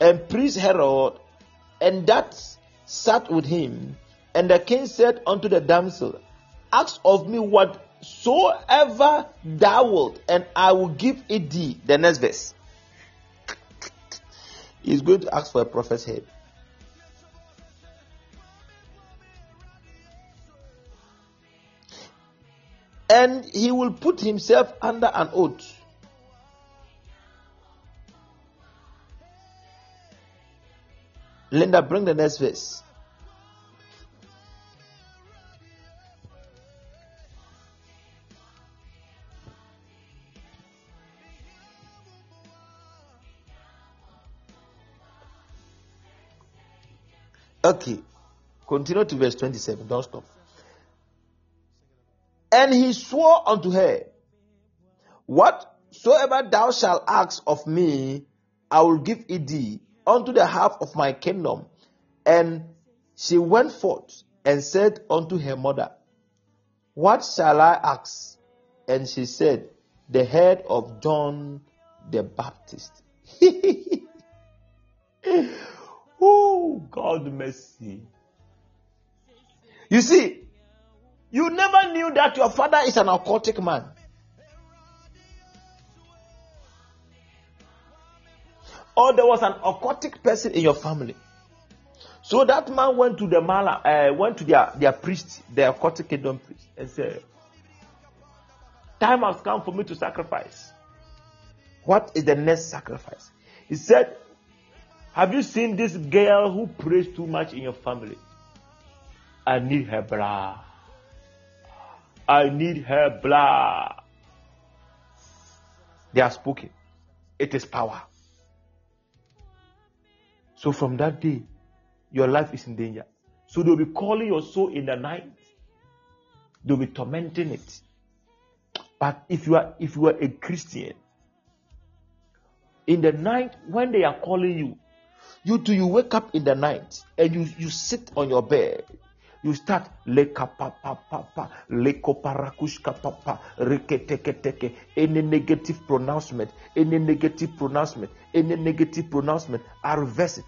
C: and praised Herod, and that sat with him, and the king said unto the damsel, Ask of me whatsoever thou wilt, and I will give it thee. The next verse. He's going to ask for a prophet's head. And he will put himself under an oath. Linda, bring the next verse. Okay. Continue to verse 27. Don't stop. And he swore unto her, Whatsoever thou shalt ask of me, I will give it thee unto the half of my kingdom. And she went forth and said unto her mother, What shall I ask? And she said, The head of John the Baptist. oh, God mercy. You see, you never knew that your father is an occultic man. Or there was an occultic person in your family. So that man went to the mala, uh, went to their, their priest, their occultic kingdom priest, and said, Time has come for me to sacrifice. What is the next sacrifice? He said, Have you seen this girl who prays too much in your family? I need her blood. I need her blood. They are spoken. It is power. So from that day, your life is in danger. So they'll be calling your soul in the night. They'll be tormenting it. But if you are if you are a Christian, in the night when they are calling you, you do you wake up in the night and you, you sit on your bed. You start leka papa papa leko parakushka papa teke any negative pronouncement, any negative pronouncement, any negative pronouncement, I reverse it.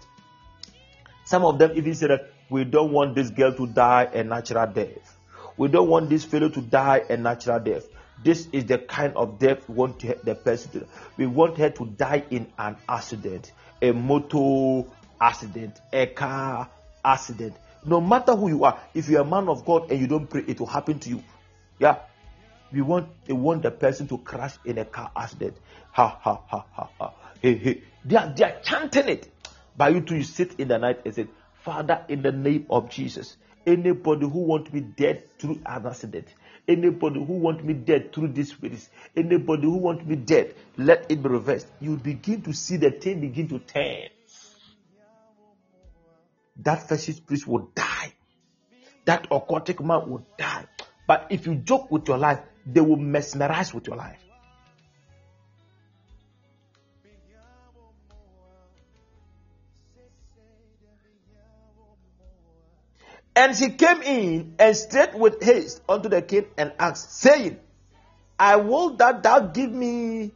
C: Some of them even say that we don't want this girl to die a natural death. We don't want this fellow to die a natural death. This is the kind of death we want the person to. We want her to die in an accident, a motor accident, a car accident. No matter who you are, if you're a man of God and you don't pray, it will happen to you. Yeah. We want we want the person to crash in a car accident. Ha ha ha ha ha. Hey hey. They are, they are chanting it. But you two, you sit in the night and say, Father, in the name of Jesus, anybody who want to be dead through an accident, anybody who want me dead through this spirit, anybody who want me dead, let it be reversed. You begin to see the thing begin to turn. That fetish priest will die. That occultic man will die. But if you joke with your life, they will mesmerize with your life. And she came in and straight with haste unto the king and asked, saying, I will that thou give me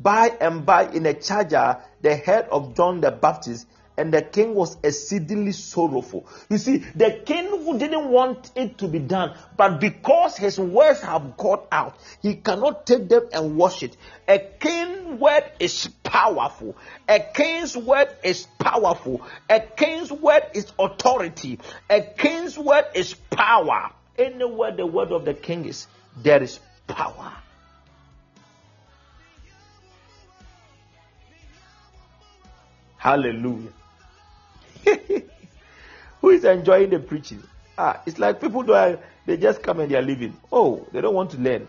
C: by and by in a charger the head of John the Baptist and the king was exceedingly sorrowful. You see, the king who didn't want it to be done, but because his words have got out, he cannot take them and wash it. A king's word is powerful. A king's word is powerful. A king's word is authority. A king's word is power. Anywhere the word of the king is, there is power. Hallelujah. Who is enjoying the preaching? Ah, it's like people do they just come and they are leaving. Oh, they don't want to learn.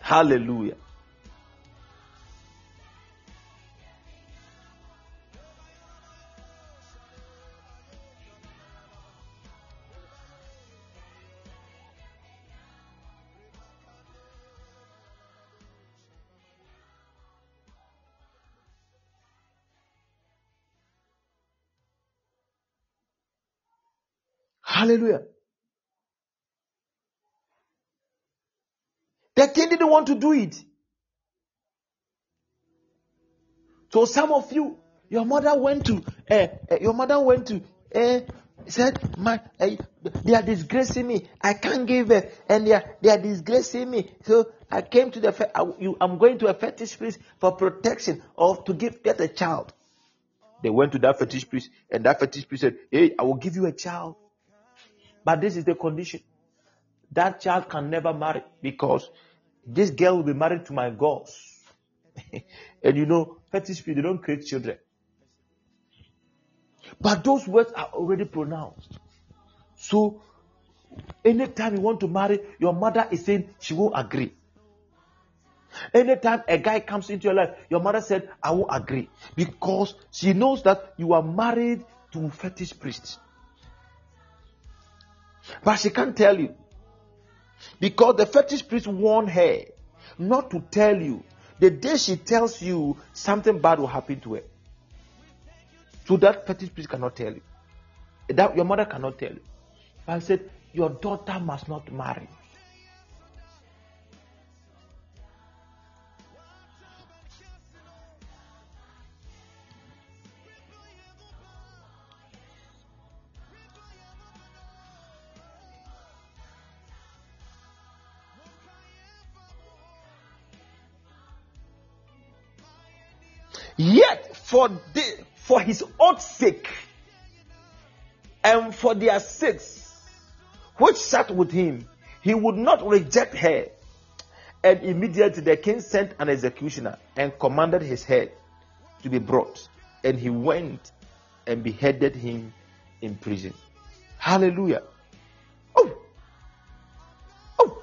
C: Hallelujah. Hallelujah. The king didn't want to do it. So some of you, your mother went to, uh, uh, your mother went to, uh, said, "My, they are disgracing me. I can't give it, and they are they are disgracing me. So I came to the, I, you, I'm going to a fetish priest for protection or to give get a child." They went to that fetish priest, and that fetish priest said, "Hey, I will give you a child." But this is the condition. That child can never marry because this girl will be married to my gods. and you know, fetish people, they don't create children. But those words are already pronounced. So, anytime you want to marry, your mother is saying she won't agree. Anytime a guy comes into your life, your mother said, I won't agree. Because she knows that you are married to fetish priests. But she can't tell you. Because the fetish priest warned her not to tell you. The day she tells you, something bad will happen to her. So that fetish priest cannot tell you. That your mother cannot tell you. But I said, Your daughter must not marry. Yet for the, for his own sake and for their sakes, which sat with him, he would not reject her. And immediately the king sent an executioner and commanded his head to be brought. And he went and beheaded him in prison. Hallelujah. Oh. Oh.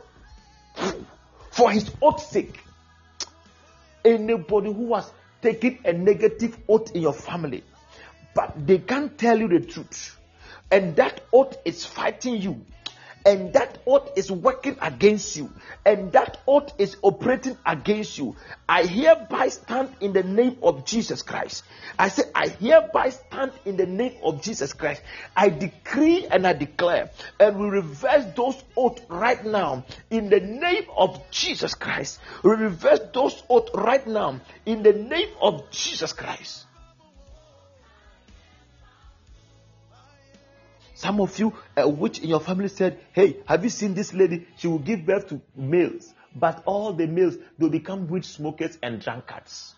C: For his own sake. Anybody who was taking a negative oath in your family, but they can't tell you the truth, and that oath is fighting you, and that oath is working against you, and that oath is operating against you. I hereby stand in the name of Jesus Christ. I say, I hereby stand in the name of Jesus Christ. I decree and I declare, and we reverse those oaths right now in the name of Jesus Christ. We reverse those oaths right now in the name of Jesus Christ. Some of you, uh, a witch in your family said, Hey, have you seen this lady? She will give birth to males, but all the males will become witch smokers and drunkards.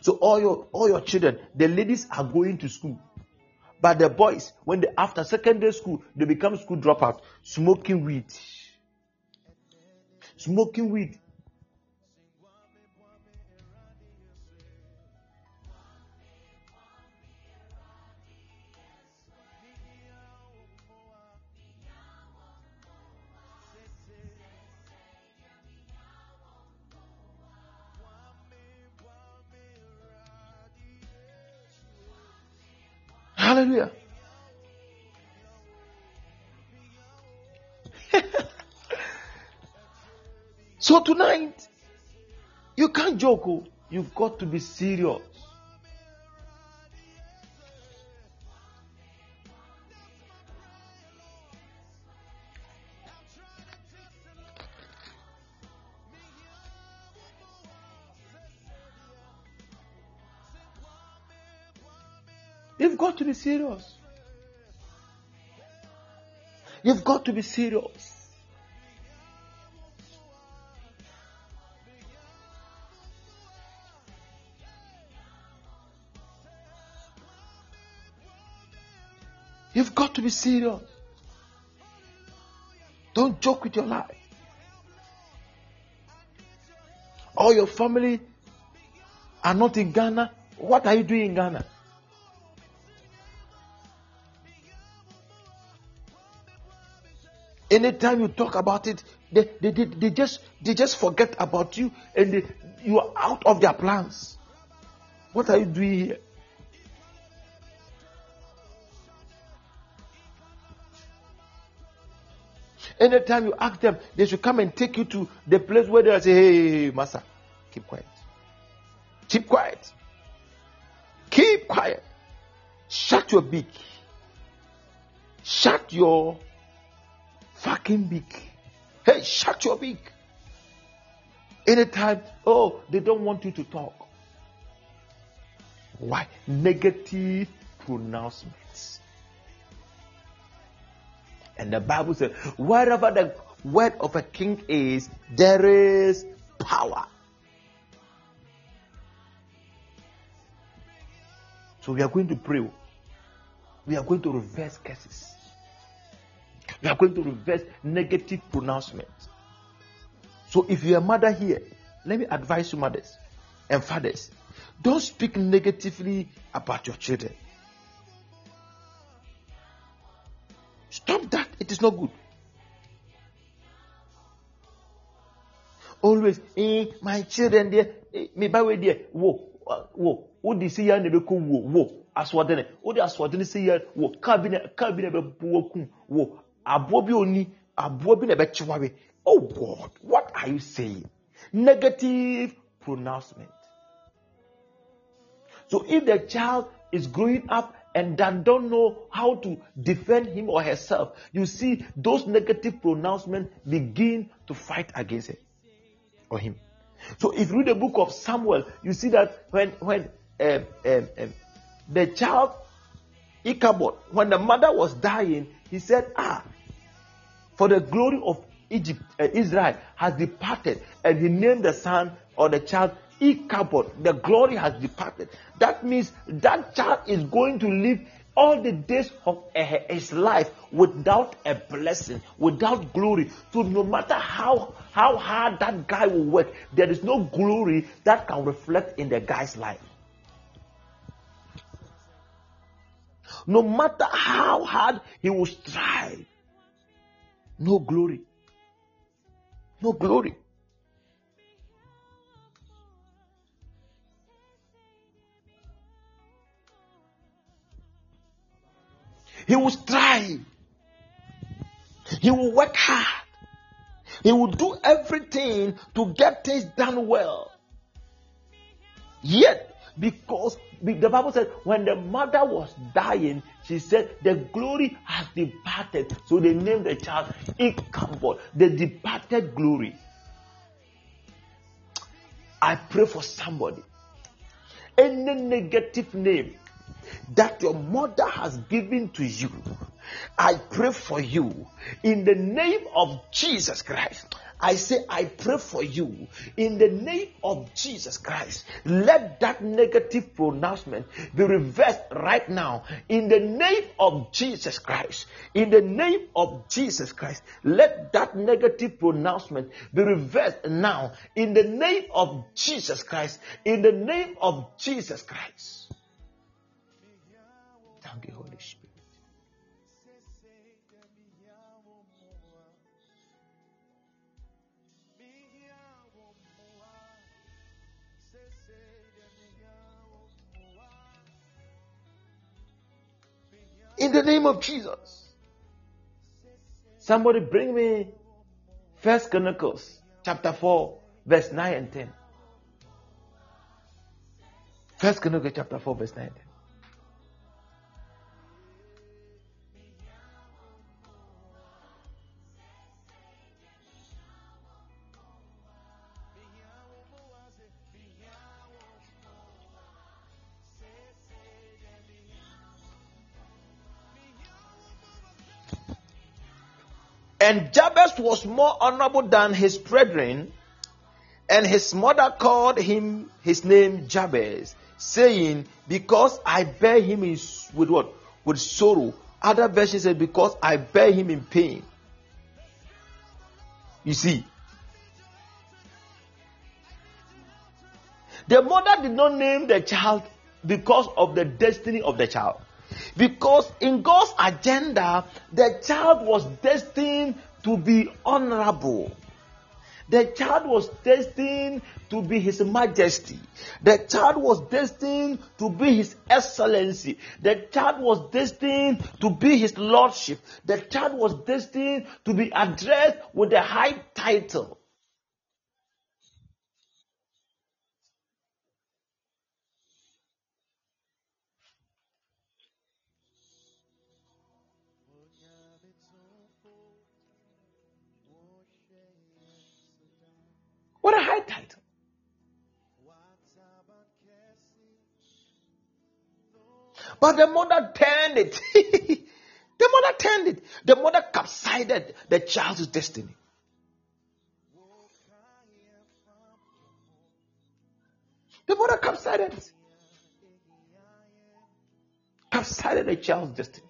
C: So all your all your children, the ladies are going to school, but the boys, when they after secondary school, they become school dropouts, smoking weed, smoking weed. Hallelujah. so tonight, you can't joke. Oh. You've got to be serious. You've got to be serious. You've got to be serious. You've got to be serious. Don't joke with your life. All your family are not in Ghana. What are you doing in Ghana? Anytime you talk about it, they, they, they, they just they just forget about you and they, you are out of their plans. What are you doing here? Anytime you ask them, they should come and take you to the place where they say, hey, master, keep quiet. Keep quiet. Keep quiet. Shut your beak. Shut your fucking beak. Hey, shut your beak. Anytime, oh, they don't want you to talk. Why? Negative pronouncements. And the Bible says, wherever the word of a king is, there is power. So we are going to pray. We are going to reverse curses. We are going to reverse negative pronouncements. So if you're a mother here, let me advise you, mothers and fathers, don't speak negatively about your children. Stop that. It is not good. Always, eh, my children there, eh, me by way there, whoa, whoa. wode si yɛ na ɛbɛkɔ wuo wo asoɔdene wode asoɔdene si yɛ wo kaa bi na oh god what are you saying? Negative pronouncement. So if the child is growing up and that don't know how to defend him or herself, you see those negative pronouncements begin to fight against it or him. So if you read the book of Samuel, you see that when when um, um, um, the child Ichabod, when the mother was dying, he said, "Ah, for the glory of Egypt, uh, Israel has departed," and he named the son or the child Ichabod. The glory has departed. That means that child is going to live all the days of his life without a blessing, without glory. So no matter how how hard that guy will work, there is no glory that can reflect in the guy's life. No matter how hard he will strive, no glory. No glory. He will strive. He will work hard. He will do everything to get things done well. Yet, because the Bible says when the mother was dying, she said the glory has departed. So they named the child Ichabod, the departed glory. I pray for somebody. Any negative name that your mother has given to you, I pray for you in the name of Jesus Christ. I say, I pray for you in the name of Jesus Christ. Let that negative pronouncement be reversed right now in the name of Jesus Christ. In the name of Jesus Christ, let that negative pronouncement be reversed now in the name of Jesus Christ. In the name of Jesus Christ. Thank you, Holy Spirit. In the name of Jesus. Somebody bring me First Chronicles chapter 4, verse 9 and 10. First Chronicles chapter 4, verse 9 and 10. Jabez was more honorable than his brethren, and his mother called him his name Jabez, saying, Because I bear him in, with what? With sorrow. Other versions say, Because I bear him in pain. You see. The mother did not name the child because of the destiny of the child. Because in God's agenda, the child was destined to be honorable. The child was destined to be His Majesty. The child was destined to be His Excellency. The child was destined to be His Lordship. The child was destined to be addressed with a high title. What a high title. But the mother turned it. the mother turned it. The mother capsided the child's destiny. The mother capsided it. Capsided the child's destiny.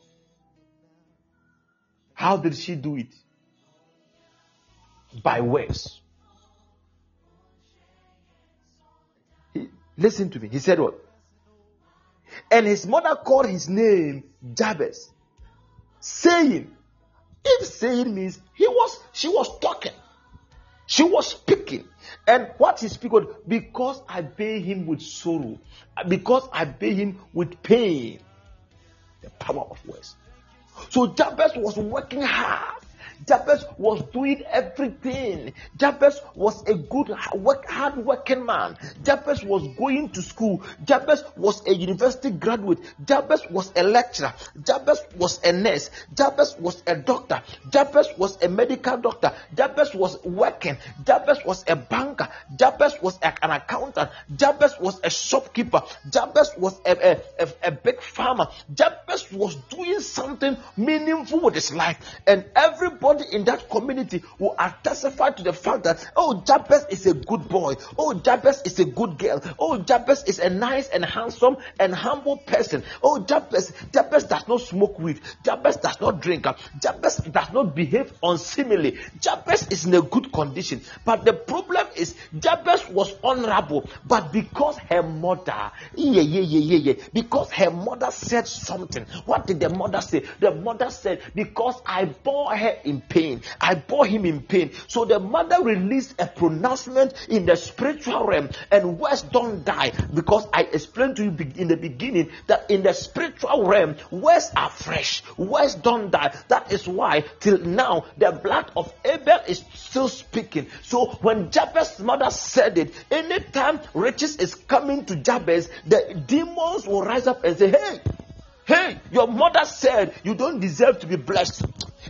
C: How did she do it? By words. Listen to me. He said what? And his mother called his name Jabez, saying, if saying means he was, she was talking. She was speaking. And what he speak was because I bear him with sorrow, because I bear him with pain. The power of words. So Jabez was working hard Jabez was doing everything. Jabez was a good, work, hard working man. Jabez was going to school. Jabez was a university graduate. Jabez was a lecturer. Jabez was a nurse. Jabez was a doctor. Jabez was a medical doctor. Jabez was working. Jabez was a banker. Jabez was a, an accountant. Jabez was a shopkeeper. Jabez was a, a, a, a big farmer. Jabez was doing something meaningful with his life. And everybody everybody in that community will testify to the fact that, oh, Jabez is a good boy. Oh, Jabez is a good girl. Oh, Jabez is a nice and handsome and humble person. Oh, Jabez, Jabez does not smoke weed. Jabez does not drink. Jabez does not behave unseemly. Jabez is in a good condition. But the problem is, Jabez was honorable, but because her mother, yeah, yeah, yeah, yeah, yeah, because her mother said something. What did the mother say? The mother said, because I bore her in pain. I bore him in pain. So the mother released a pronouncement in the spiritual realm, and words don't die because I explained to you in the beginning that in the spiritual realm, words are fresh, words don't die. That is why till now the blood of Abel is still speaking. So when Jabez's mother said it, anytime riches is coming to Jabez, the demons will rise up and say, Hey, hey, your mother said you don't deserve to be blessed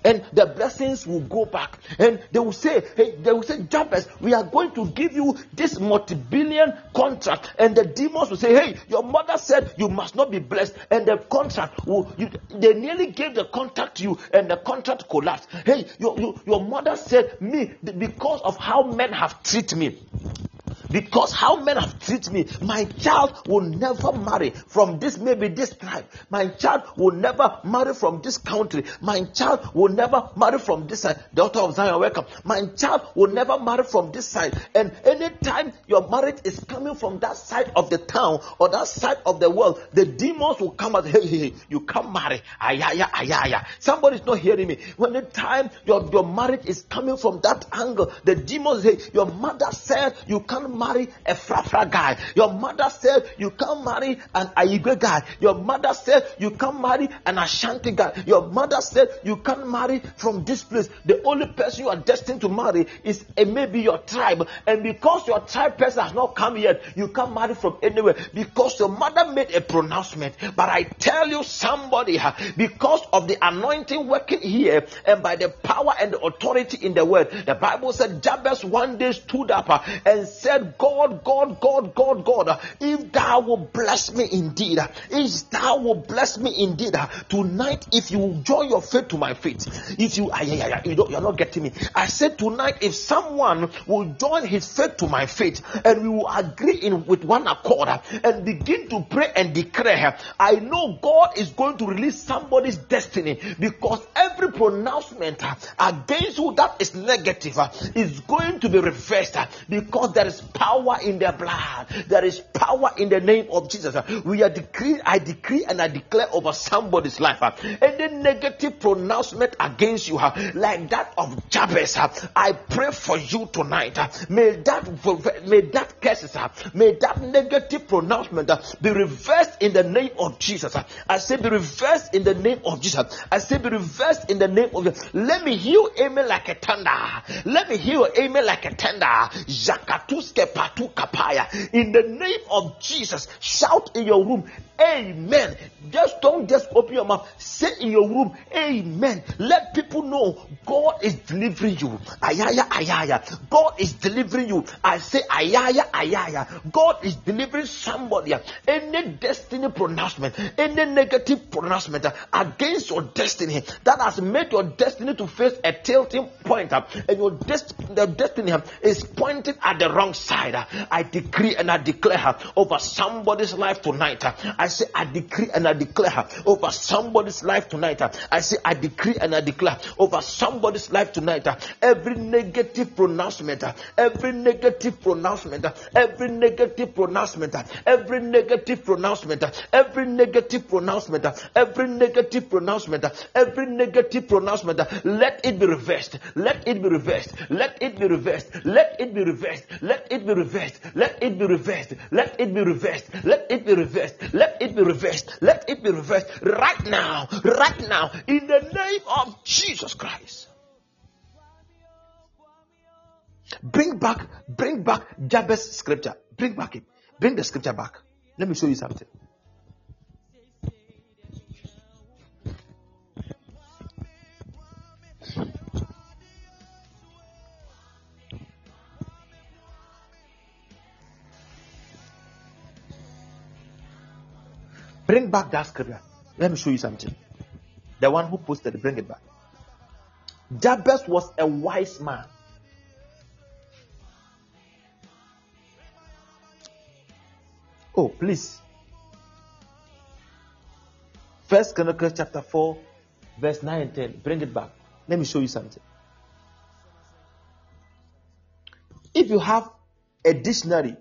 C: and the blessings will go back. And they will say, Hey, they will say, Jabez, we are going to give you this multi billion contract. And the demons will say, Hey, your mother said you must not be blessed. And the contract will, you, they nearly gave the contract to you, and the contract collapsed. Hey, your, your, your mother said, Me, because of how men have treated me, because how men have treated me, my child will never marry from this, maybe this tribe. My child will never marry from this country. My child will never marry from this side. Daughter of Zion, welcome. My child will never marry from this side. And anytime your marriage is coming from that side of the town or that side of the world, the demons will come out. Hey, hey, hey, you can't marry. Ayaya, ayaya. Somebody's not hearing me. When the time your, your marriage is coming from that angle, the demons say, Your mother said you can't marry a frafra guy. Your mother said you can't marry an Aigwe guy. Your mother said you can't marry an Ashanti guy. Your mother said you can't marry from this place. The only person you are destined to marry is maybe your tribe. And because your tribe person has not come yet, you can't marry from anywhere because your mother made a pronouncement. But I tell you, somebody, because of the anointing working here and by the power and the authority in the word, the Bible said Jabez one day stood up and said, God, God, God, God, God, if thou will bless me indeed, if thou will bless me indeed, tonight, if you join your faith to my faith, if you, ah, you don't, you're not getting me. I said tonight, if someone will join his faith to my faith and we will agree in with one accord and begin to pray and declare, I know God is going to release somebody's destiny because every pronouncement against you that is negative is going to be reversed because there is power in their blood. There is power in the name of Jesus. We are decree, I decree and I declare over somebody's life. Any negative pronouncement against you, like that of Jabez, I pray for you tonight. May that may that curses, may that negative pronouncement be reversed in the name of Jesus. I say be reversed in the name of Jesus. I say be reversed in the name of Jesus. Let me heal amen like a thunder. Let me heal amen like a thunder. In the name of Jesus, shout in your room, Amen. Just don't just open your mouth. Say in your room, Amen. Let people know God is delivering you. Ayaya, ayaya. God is delivering you. I say, ayaya, ayaya. God is delivering somebody. Any destiny pronouncement, any negative pronouncement against your destiny that has made your destiny to face a tilting point, and your the destiny is pointed at the wrong side. I decree and I declare over somebody's life tonight. I I say, I decree and I declare over somebody's life tonight. Uh. I say, I decree and I declare over somebody's life tonight. Uh. Every negative pronouncement, uh, every negative pronouncement, every negative pronouncement, every negative pronouncement, every negative pronouncement, every negative pronouncement, every negative pronouncement, let it be reversed. Let it be reversed. Let it be reversed. Let it be reversed. Let it be reversed. Let it be reversed. Let it be reversed. Let it be reversed. Let it be reversed. Let it be reversed right now. Right now. In the name of Jesus Christ. Bring back, bring back Jabez scripture. Bring back it. Bring the scripture back. Let me show you something. Bring back that scripture. Let me show you something. The one who posted bring it back. Jabez was a wise man. Oh, please. First Chronicles chapter 4, verse 9 and 10. Bring it back. Let me show you something. If you have a dictionary,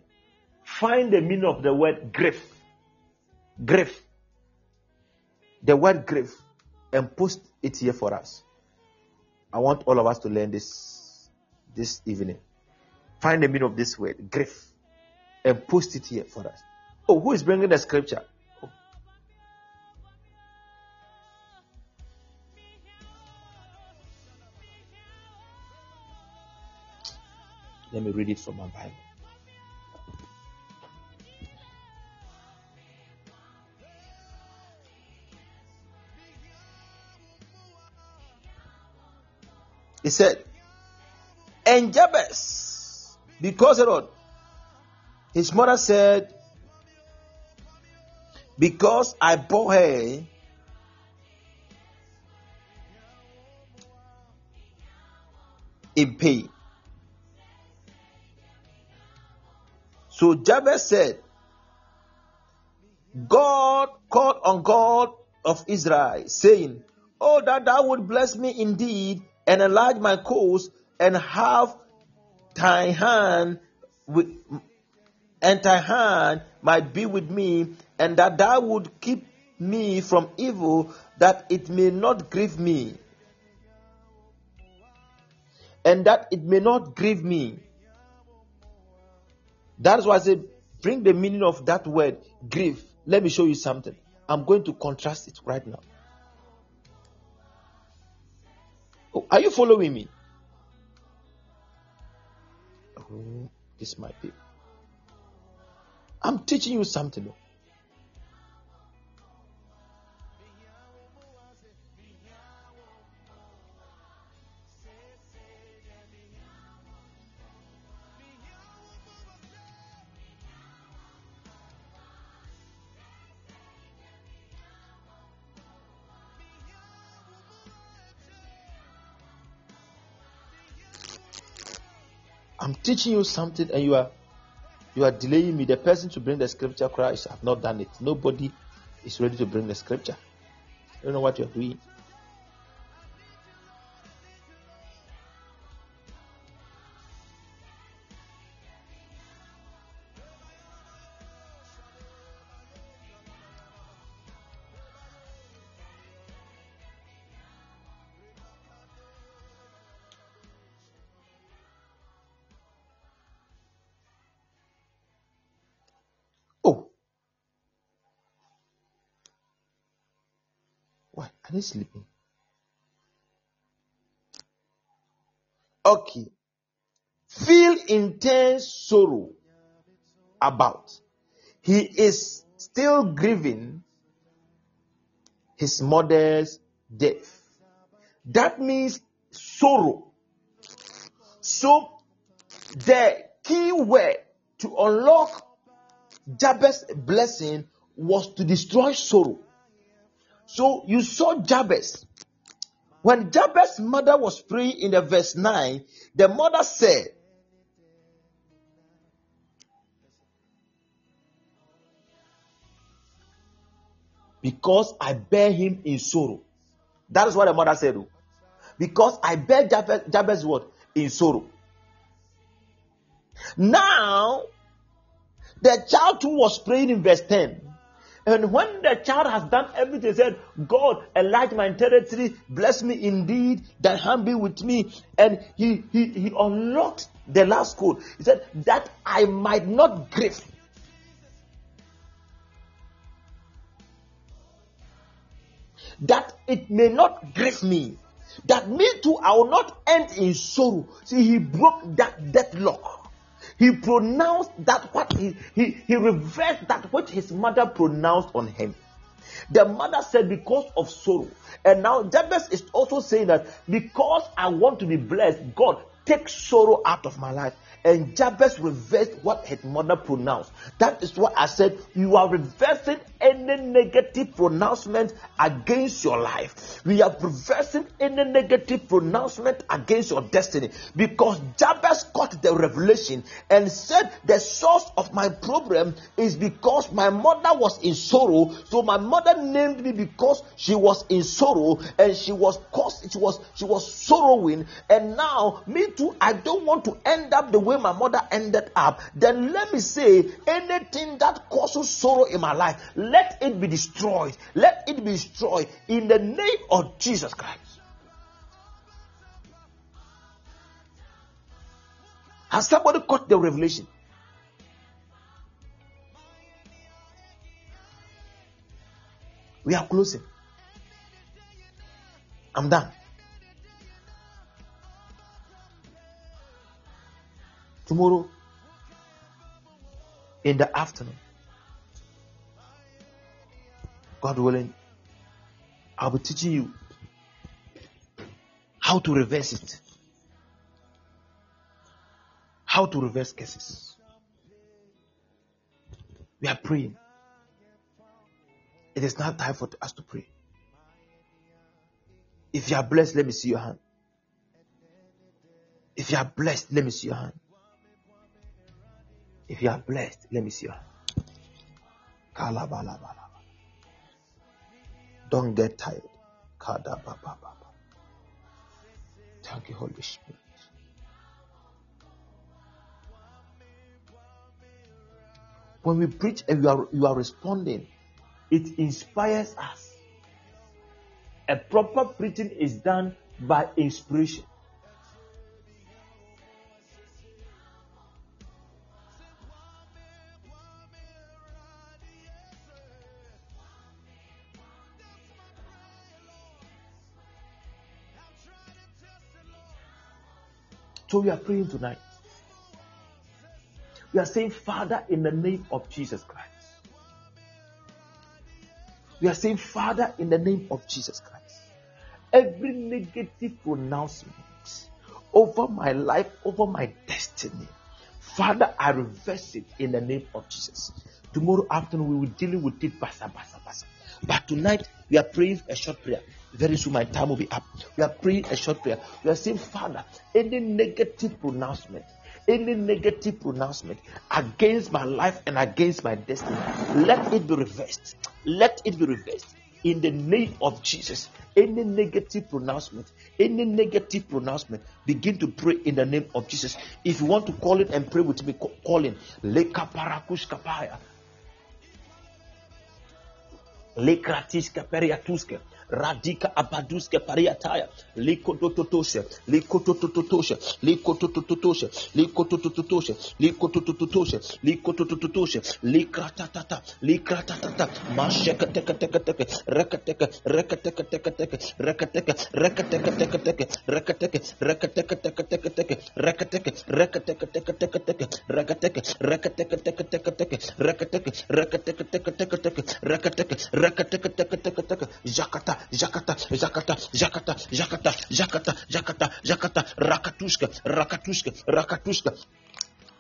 C: find the meaning of the word grief grave, the word grave, and post it here for us. I want all of us to learn this this evening. Find the meaning of this word, grave, and post it here for us. Oh, who is bringing the scripture? Let me read it from my Bible. He said, and Jabez, because of? His mother said, because I bore her in pain. So Jabez said, God called on God of Israel, saying, Oh, that thou would bless me indeed and enlarge my coast and have thy hand with and thy hand might be with me, and that thou would keep me from evil, that it may not grieve me. And that it may not grieve me. That's why I said, bring the meaning of that word, grief Let me show you something. I'm going to contrast it right now. Oh, are you following me? Oh, this might be. I'm teaching you something. Teaching you something and you are you are delaying me. The person to bring the scripture Christ have not done it. Nobody is ready to bring the scripture. I don't know what you're doing. Are they sleeping? Okay. Feel intense sorrow about. He is still grieving his mother's death. That means sorrow. So the key word to unlock Jabez's blessing was to destroy sorrow. So you saw Jabez. When Jabez's mother was praying in the verse 9, the mother said, because I bear him in sorrow. That is what the mother said. oh. Because I bear Jabez, Jabez what? In sorrow. Now, the child who was praying in verse 10. And when the child has done everything, said, God, enlarge my territory, bless me indeed, that hand be with me. And he, he, he unlocked the last code. He said, that I might not grieve. That it may not grieve me. That me too, I will not end in sorrow. See, he broke that deadlock. He pronounced that what he, he, he reversed that which his mother pronounced on him. The mother said, Because of sorrow. And now Jabez is also saying that because I want to be blessed, God, take sorrow out of my life. And Jabez reversed what his mother pronounced. That is what I said. You are reversing any negative pronouncement against your life. We are reversing any negative pronouncement against your destiny. Because Jabez got the revelation and said, The source of my problem is because my mother was in sorrow. So my mother named me because she was in sorrow and she was caused, she was she was sorrowing. And now me too, I don't want to end up the way my mother ended up. Then let me say anything that causes sorrow in my life, let it be destroyed. Let it be destroyed in the name of Jesus Christ. Has somebody caught the revelation? We are closing. I'm done. Tomorrow, in the afternoon, God willing, I'll be teaching you how to reverse it. How to reverse cases. We are praying. It is now time for us to pray. If you are blessed, let me see your hand. If you are blessed, let me see your hand. If you are blessed, let me see hand. Don't get tired. Thank you, Holy Spirit. When we preach and you are, you are responding, it inspires us. A proper preaching is done by inspiration. So we are praying tonight. We are saying, Father, in the name of Jesus Christ. We are saying, Father, in the name of Jesus Christ. Every negative pronouncement over my life, over my destiny, Father, I reverse it in the name of Jesus. Tomorrow afternoon, we will deal with it, basa, basa, basa. But tonight, we are praying a short prayer. Very soon, my time will be up. We are praying a short prayer. We are saying, Father, any negative pronouncement, any negative pronouncement against my life and against my destiny, let it be reversed. Let it be reversed in the name of Jesus. Any negative pronouncement, any negative pronouncement, begin to pray in the name of Jesus. If you want to call it and pray with me, ca- call in. Leka. radika abaduske pariataya likodototoshe likototototoshe likototototoshe likototototoshe likototototoshe likototototoshe likratatata likratatata masheketeketeketeke reketeke reketeketeketeke reketeke reketeketeketeke reketeke reketeketeketeke reketeke reketeketeketeke reketeke reketeketeketeke reketeke reketeketeketeke reketeke reketeketeketeke jakata Jakata, Jakata, Jakata, Jakata, Jakata, Jakata, Jakata, Rakatushka, Rakatushka, Rakatushka.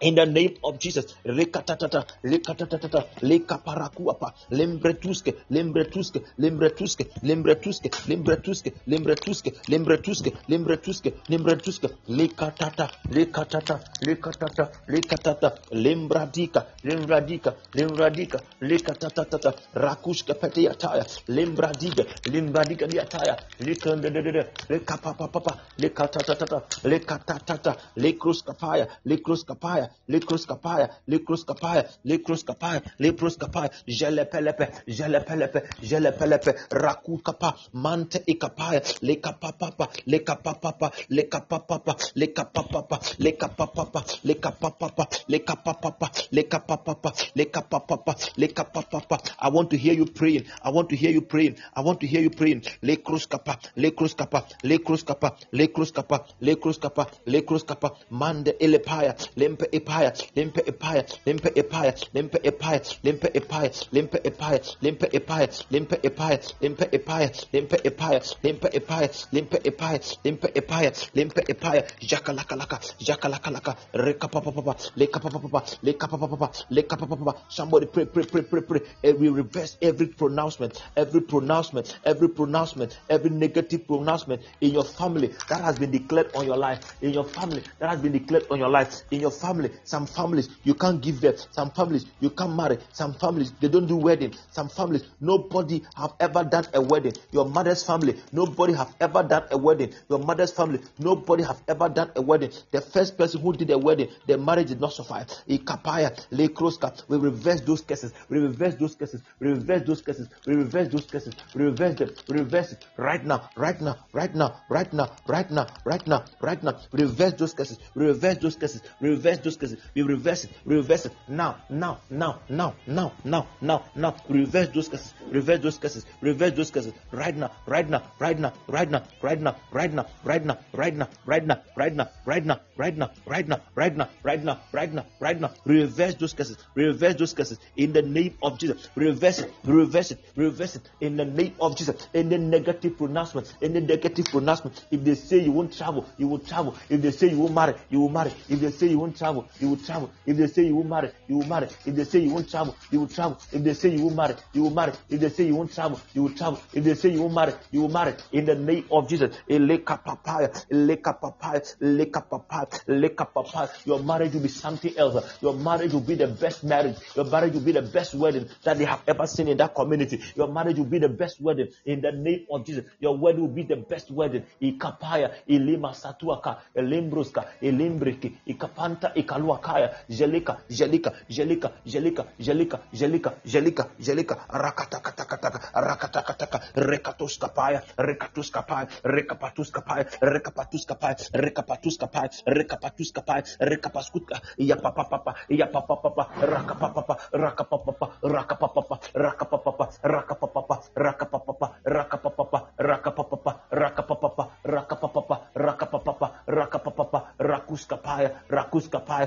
C: In the name of Jesus, Rekatatata, Lekatatata, Lekaparakuapa, Lembretuske, Lembretuske, Lembretuske, Lembretuske, Lembretuske, Lembretuske, Lembretuske, Lembretuske, Lembretuske, Lekatata, Lekatata, Lekatata, Lekatata, Lembradika, Lembradika, Lembradika, Lekatatata, Rakuska Petiataya, Lembradiga, Lembradika diataya, Lekandede, Lekapapapa, Lekatatata, Lekatatata, Lekruskapaya, Lekruskapaya, Lekruskapaya, Lekruskapaya, Lekruskapaya, Lekruskapaya, Jelepelepe, Jelepelepe, Jelepelepe, Rakukapa, Mante Ikapaya, Lekapapapa, Lekapapapa, Lekapapapa, Lekapapapa, Lekapapapa, Lekapapapa, Lekapapapa, Lekapapapa, Lekapapapa, Lekapapapa. I want to hear you praying. I want to hear you praying. I want to hear you praying. Lekruskapa, Lekruskapa, Lekruskapa, Lekruskapa, Lekruskapa, Lekruskapa, Mande Elepaya, Lempe Epaya, Lempe Epaya, Lempe Epaya, Lempe Epaya, Lempe Epaya, Lempe Epaya, Lempe Epaya, Lempe Epaya, Lempe Epaya, Lempe Epaya, Lempe Epaya, Lempe Epaya, Lempe Epaya, Lempe Epaya, Jakalakalaka, Jakalakalaka, Rekapapapa, Lekapapapa, Lekapapapa, Lekapapapa. Somebody pray, pray, pray, pray, pray. And we reverse every pronouncement, every pronouncement, every pronouncement, every negative pronouncement in your family that has been declared on your life, in your family that has been declared on your life, in your family. Some families you can't give birth, some families you can't marry, some families they don't do wedding, some families nobody have ever done a wedding. Your mother's family, nobody have ever done a wedding. Your mother's family, nobody have ever done a wedding. The first person who did a wedding, the marriage did not survive. Ikapaya, lekroska. We reverse those cases. We reverse those cases. We reverse those cases. We reverse those cases. We reverse them. We reverse it right now, right now, right now, right now, right now, right now, right now. Reverse those cases. Reverse those cases. Reverse those cases. We reverse it. Reverse it now, now, now, now, now, now, now, now. Reverse those cases. Reverse those cases. Reverse those cases right now, right now, right now, right now, right now, right now, right now, right now, right now, right now, right now, right now, right now, right now, right now, right now, right now. Reverse those cases. Reverse those cases in the name of Jesus. Reverse it. Reverse it. Reverse it in the name of Jesus. Any negative pronouncement, any negative pronouncement. If they say you won't travel, you will travel. If they say you won't marry, you will marry. If they say you won't travel, you will travel. If they say you won't marry, you will marry. If they say you won't travel, you will travel. If they say you won't marry, you will marry. If they say you won't travel, you will travel. If they say you won't marry, you will marry. In the name of Jesus. Eleka papaya, eleka papaya, eleka papaya, eleka papaya. Your marriage will be something else. Your marriage will be the best marriage. Your marriage will be the best wedding that they have ever seen in that community. Your marriage will be the best wedding in the name of Jesus. Your wedding will be the best wedding. Ikapaya, ilima satuaka, elimbruska, elimbriki, ikapanta, ikaluakaya, jelika, jelika, jelika, jelika, jelika, jelika, jelika, jelika, rakatakatakataka, rakatakataka, rekatuskapaya, rekatuskapaya, rekapatuskapaya, rekapatuskapaya, rekapatuskapaya, rekapatuskapaya, rekapaskutka, yapapapapa, yapapapapa, rakapapapa, rakapapapa, rakapapapa, rakapapapa, rakapapapa, rakapapapa, rakapapapa, rakapapapa, rakapapapa, rakapapapa, rakapapapa, rakapapapa, rakuskapaya, rakuskapaya,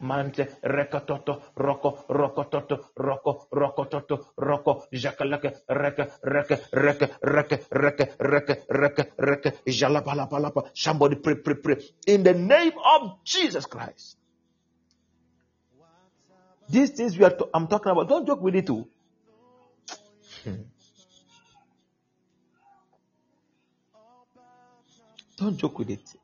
C: mante, rekatoto, roko, rokototo, roko, rokototo, roko, jakalake, reke, reke, reke, reke, reke, reke, reke, reke, jalapalapalapa. Somebody pray, pray, pray. In the name of Jesus Christ. These things we are I'm talking about, don't joke with it too. Oh. Don't joke with it.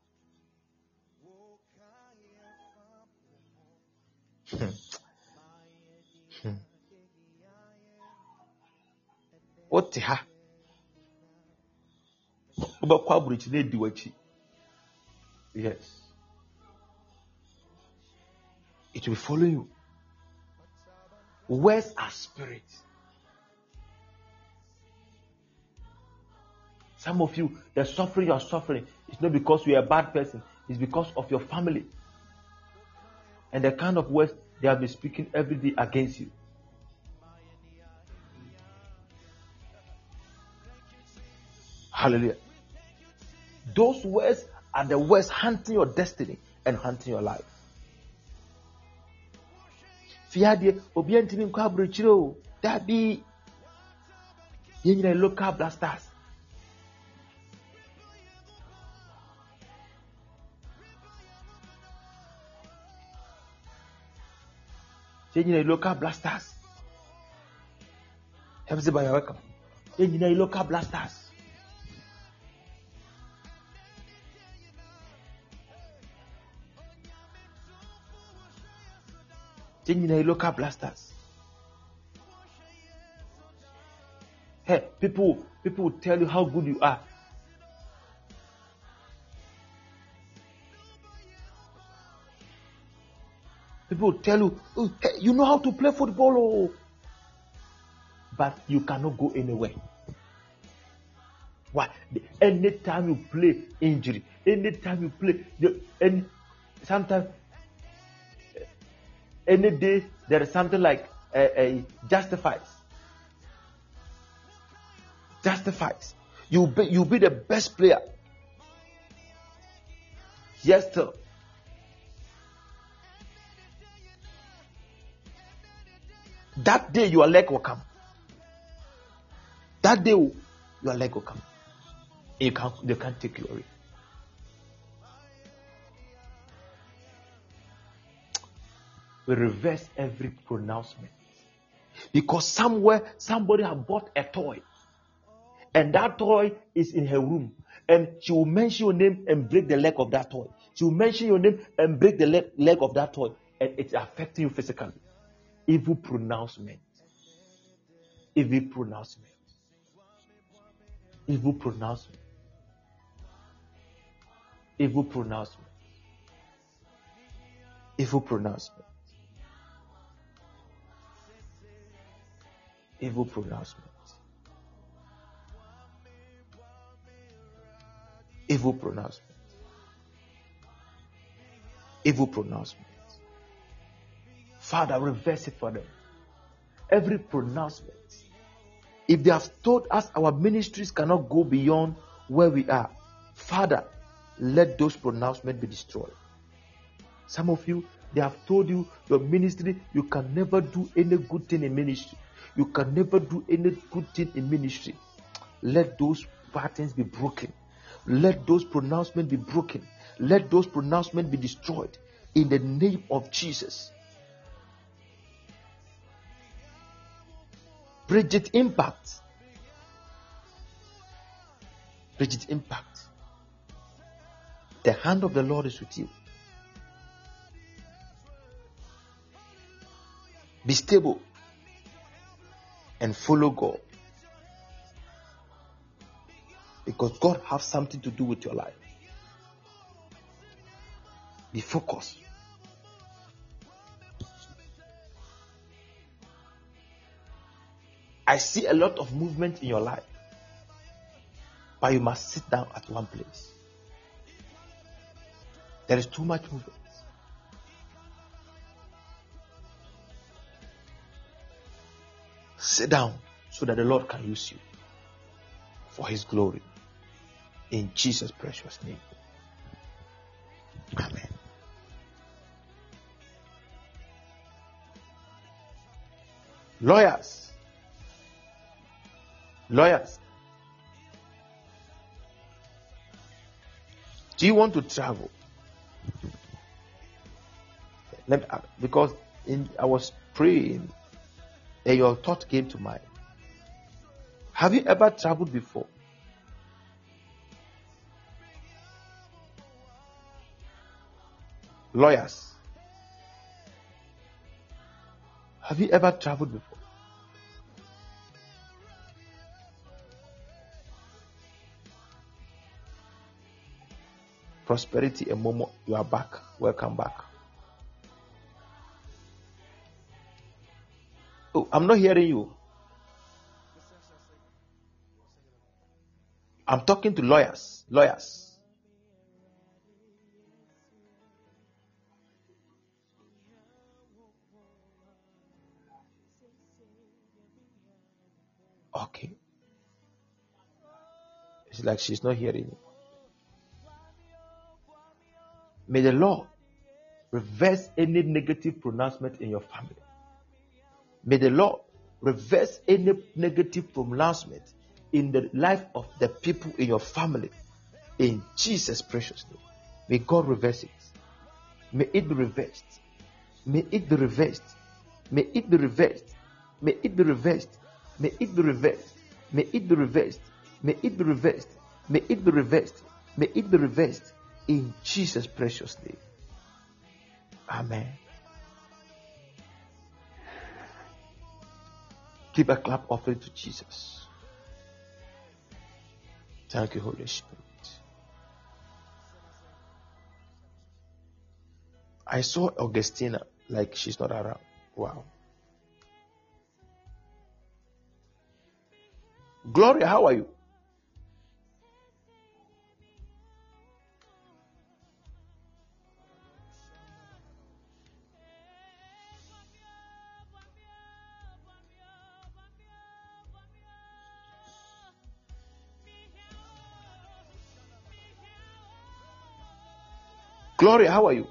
C: wote ha? Wobɛkɔ aburokyi na edi w'akyi yes. It will follow you. Words are spirit. Some of you the suffering you are suffering is not because you are a bad person. It's because of your family and the kind of words they have been speaking every day against you hallelujah those words are the words hunting your destiny and hunting your life. Fiadeɛ obi local blasters. Yɛ local blasters. Everybody welcome. Yɛn nyinaa yɛ local blasters. Yɛn nyinaa yɛ local blasters. Hey, people, people will tell you how good you are. People will tell you, oh, hey, you know how to play football, oh. but you cannot go anywhere. Why? Anytime you play, injury. Anytime you play, the, and sometimes eh, any day there is something like a, justifies. Justifies. You be you be the best player. Yes, still. That day your leg will come. That day your leg will come. You can't they can't take you away. we reverse every pronouncement. Because somewhere somebody have bought a toy, and that toy is in her room, and she will mention your name and break the leg of that toy. She will mention your name and break the leg, leg of that toy, and it's affecting you physically. Evil pronouncement. Evil pronouncement. Evil pronouncement. Evil pronouncement. Evil pronouncement. evil pronouncement. Evil pronouncement. Evil pronouncement. Father, reverse it for them. Every pronouncement. If they have told us our ministries cannot go beyond where we are, Father, let those pronouncements be destroyed. Some of you, they have told you your ministry, you can never do any good thing in ministry. You can never do any good thing in ministry. Let those patterns be broken. Let those pronouncements be broken. Let those pronouncements be destroyed in the name of Jesus. Bridget Impact. Bridget Impact. The hand of the Lord is with you. Be stable and follow God. Because God has something to do with your life. Be focused. I see a lot of movement in your life, but you must sit down at one place. There is too much movement. Sit down so that the Lord can use you for His glory. In Jesus' precious name. Amen. Lawyers. Lawyers. Do you want to travel? Me, uh, because in, I was praying then your thought came to mind. Have you ever traveled before? Lawyers. Have you ever traveled before? Prosperity and Momo, you are back. Welcome back. Oh, I'm not hearing you. I'm talking to lawyers. Lawyers. Okay. It's like she's not hearing you. May the Lord reverse any negative pronouncement in your family. May the Lord reverse any negative pronouncement in the life of the people in your family. In Jesus' precious name. May God reverse it. May it be reversed. May it be reversed. May it be reversed. May it be reversed. May it be reversed. May it be reversed. May it be reversed. May it be reversed. May it be reversed. In Jesus' precious name. Amen. Give a clap offering to Jesus. Thank you, Holy Spirit. I saw Augustina like she's not around. Wow. Gloria, how are you? Gloria, how are you?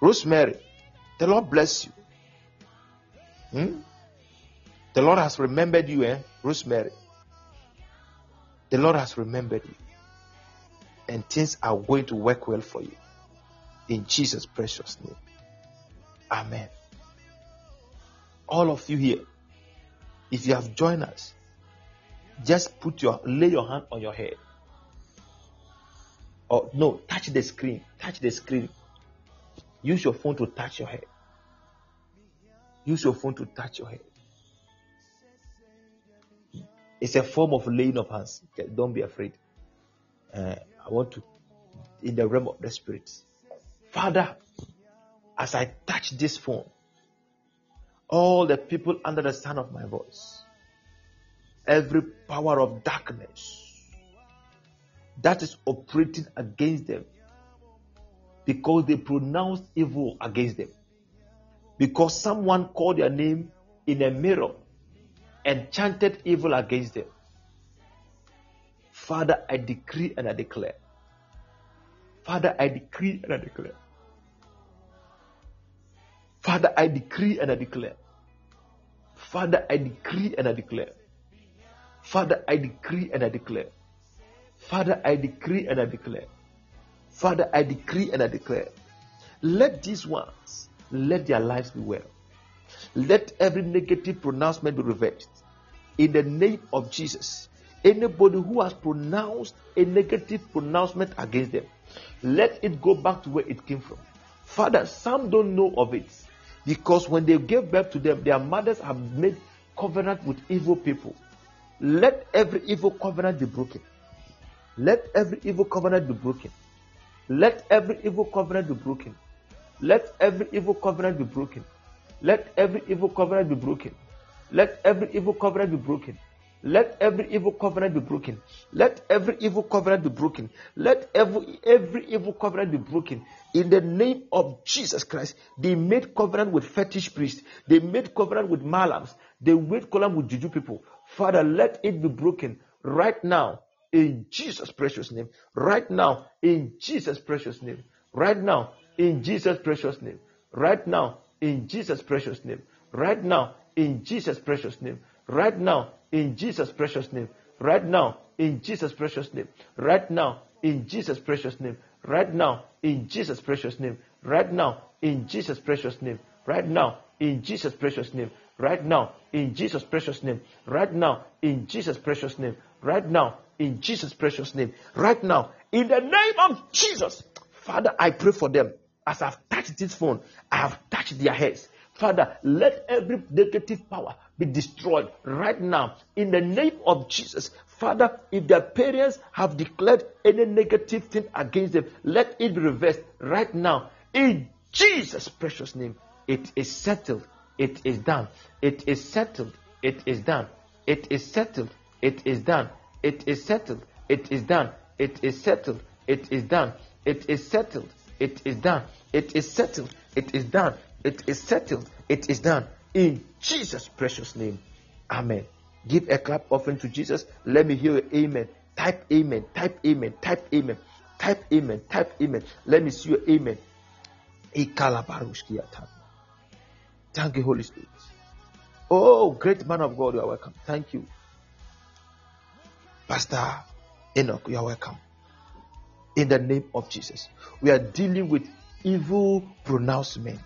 C: Rosemary, the Lord bless you. Hmm? The Lord has remembered you, eh? Rosemary. The Lord has remembered you. And things are going to work well for you. In Jesus' precious name. Amen. All of you here, if you have joined us, just put your lay your hand on your head. Or no, touch the screen. Touch the screen. Use your phone to touch your head. Use your phone to touch your head. It's a form of laying of hands. Don't be afraid. Uh, I want to, in the realm of the spirit, Father, as I touch this phone, all the people under the sound of my voice, every power of darkness that is operating against them because they pronounced evil against them. Because someone called their name in a mirror and chanted evil against them. Father, I decree and I declare. Father, I decree and I declare. Father, I decree and I declare. Father, I decree and I declare. Father, I decree and I declare. Father, I decree and I declare. Father, I decree and I declare. Let these ones, let their lives be well. Let every negative pronouncement be reversed. In the name of Jesus. Anybody who has pronounced a negative pronouncement against them, let it go back to where it came from. Father, some don't know of it because when they gave birth to them, their mothers have made covenant with evil people. Let every evil covenant be broken. Let every evil covenant be broken. Let every evil covenant be broken. Let every evil covenant be broken. Let every evil covenant be broken. Let every evil covenant be broken. Let every evil covenant be broken. Let every evil covenant be broken. Let every every evil covenant be broken. In the name of Jesus Christ, they made covenant with fetish priests. They made covenant with mallams. They made covenant with juju people. Father, let it be broken right now in Jesus' precious name. Right now in Jesus' precious name. Right now in Jesus' precious name. Right now in Jesus' precious name. Right now in Jesus' precious name. Right now in Jesus' precious name. Right now in Jesus' precious name. Right now in Jesus' precious name. Right now in Jesus' precious name. Right now in Jesus' precious name. Right now in Jesus' precious name. Right now in Jesus' precious name. Right now in Jesus' precious name. Right now in Jesus' precious name. Right now in the name of Jesus. Father, I pray for them as I've touched this phone. I have touched their heads. Father, let every negative power be destroyed right now in the name of Jesus. Father, if their parents have declared any negative thing against them, let it be reversed right now in Jesus' precious name. It is settled. It is done. It is settled. It is done. It is settled. It is done. It is settled. It is done. It is settled. It is done. It is settled. It is done. It is settled. It is done. It is settled. It is done. In Jesus' precious name. Amen. Give a clap offering to Jesus. Let me hear your amen. Type amen. Type amen. Type amen. Type amen. Type amen. Let me see your amen. Thank you, Holy Spirit. Oh, great man of God, you are welcome. Thank you. Pastor Enoch, you are welcome. In the name of Jesus. We are dealing with evil pronouncement,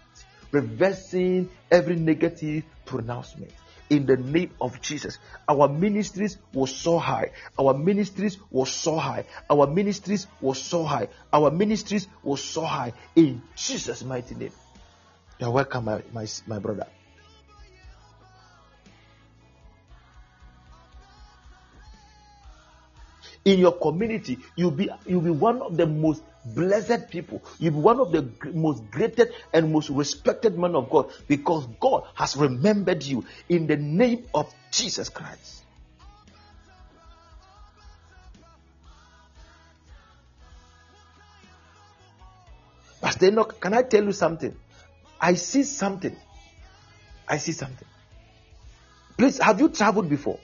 C: reversing every negative pronouncement. In the name of Jesus, our ministries were so high. Our ministries were so high. Our ministries were so high. Our ministries were so high. In Jesus' mighty name. You're welcome, my, my, my brother. In your community you'll be you'll be one of the most blessed people. You'll be one of the most greatest and most respected men of god because god has remembered you in the name of jesus christ. Pastor enoch can i tell you something? I see something. I see something. Please have you traveled before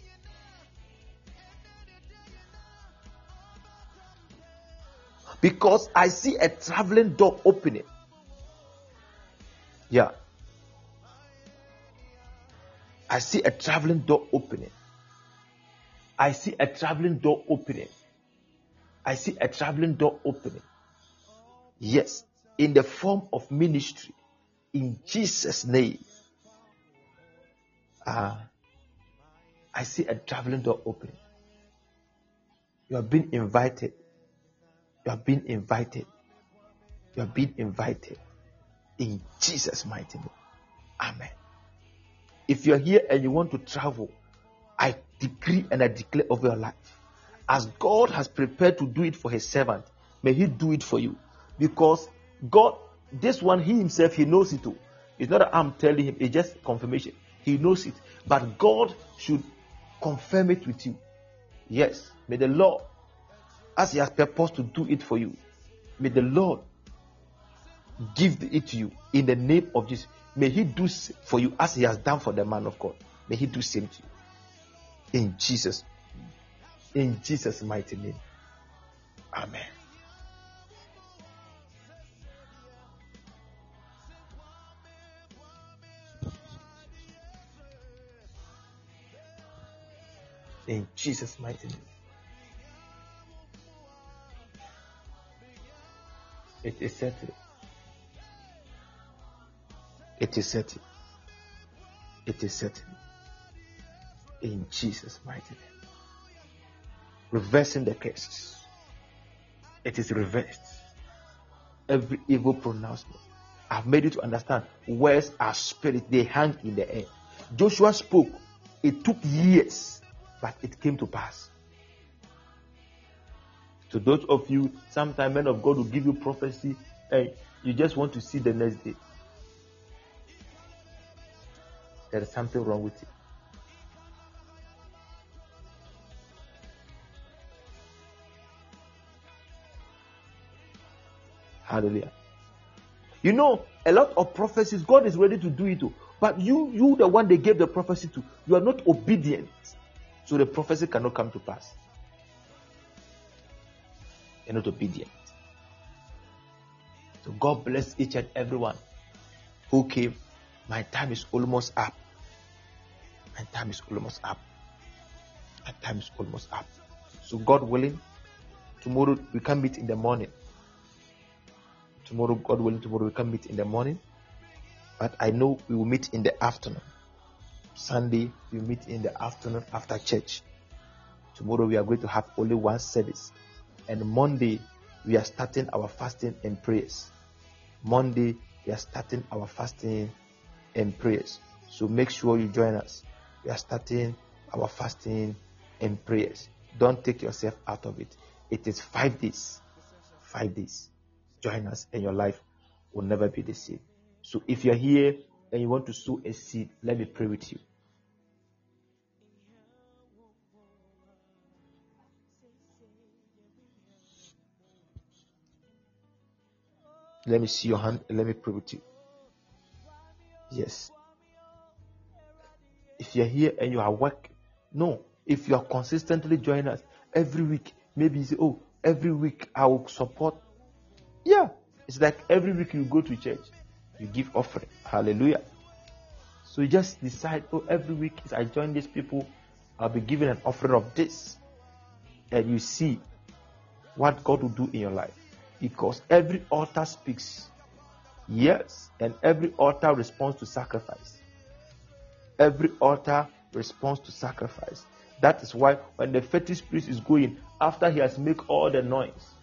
C: because I see a traveling door opening. Yeah. I see a traveling door opening. I see a traveling door opening. I see a traveling door opening. Yes, in the form of ministry. In Jesus' name. Uh, I see a traveling door opening. You have been invited you have been invited. You have been invited in Jesus' mighty name. Amen. If you're here and you want to travel, I decree and I declare over your life. As God has prepared to do it for his servant, may he do it for you. Because God, this one, he himself, he knows it too. It's not that I'm telling him, it's just confirmation. He knows it. But God should confirm it with you. Yes. May the Lord as He has purposed to do it for you. May the Lord give it to you in the name of Jesus. May He do for you as He has done for the man of God. May He do same to you. In Jesus, in Jesus' mighty name. Amen. In Jesus' mighty name. It is settled. It is settled. It is settled. In Jesus' mighty name. Reversing the curses. It is reversed. Every evil pronouncement. I've made you to understand words are spirit, they hang in the air. Joshua spoke, it took years, but it came to pass. To those of you, sometimes men of God will give you prophecy and you just want to see the next day. There is something wrong with it. Hallelujah. You know, a lot of prophecies, God is ready to do it, too, but you, you, the one they gave the prophecy to, you are not obedient, so the prophecy cannot come to pass not obedient. So God bless each and everyone who came. My time is almost up. My time is almost up. My time is almost up. So God willing, tomorrow we can meet in the morning. Tomorrow, God willing, tomorrow we can meet in the morning. But I know we will meet in the afternoon. Sunday we meet in the afternoon after church. Tomorrow we are going to have only one service and Monday, we are starting our fasting and prayers. Monday, we are starting our fasting and prayers. So make sure you join us. We are starting our fasting and prayers. Don't take yourself out of it. It is five days. Five days. Join us, and your life will never be the same. So if you're here and you want to sow a seed, let me pray with you. Let me see your hand. Let me pray with you. Yes. If you're here and you are working, no. If you are consistently joining us every week, maybe you say, Oh, every week I will support. Yeah. It's like every week you go to church, you give offering. Hallelujah. So you just decide, oh, every week as I join these people, I'll be giving an offering of this. And you see what God will do in your life. Because every altar speaks. Yes. And every altar responds to sacrifice. Every altar responds to sacrifice. That is why when the fetish priest is going, after he has made all the noise,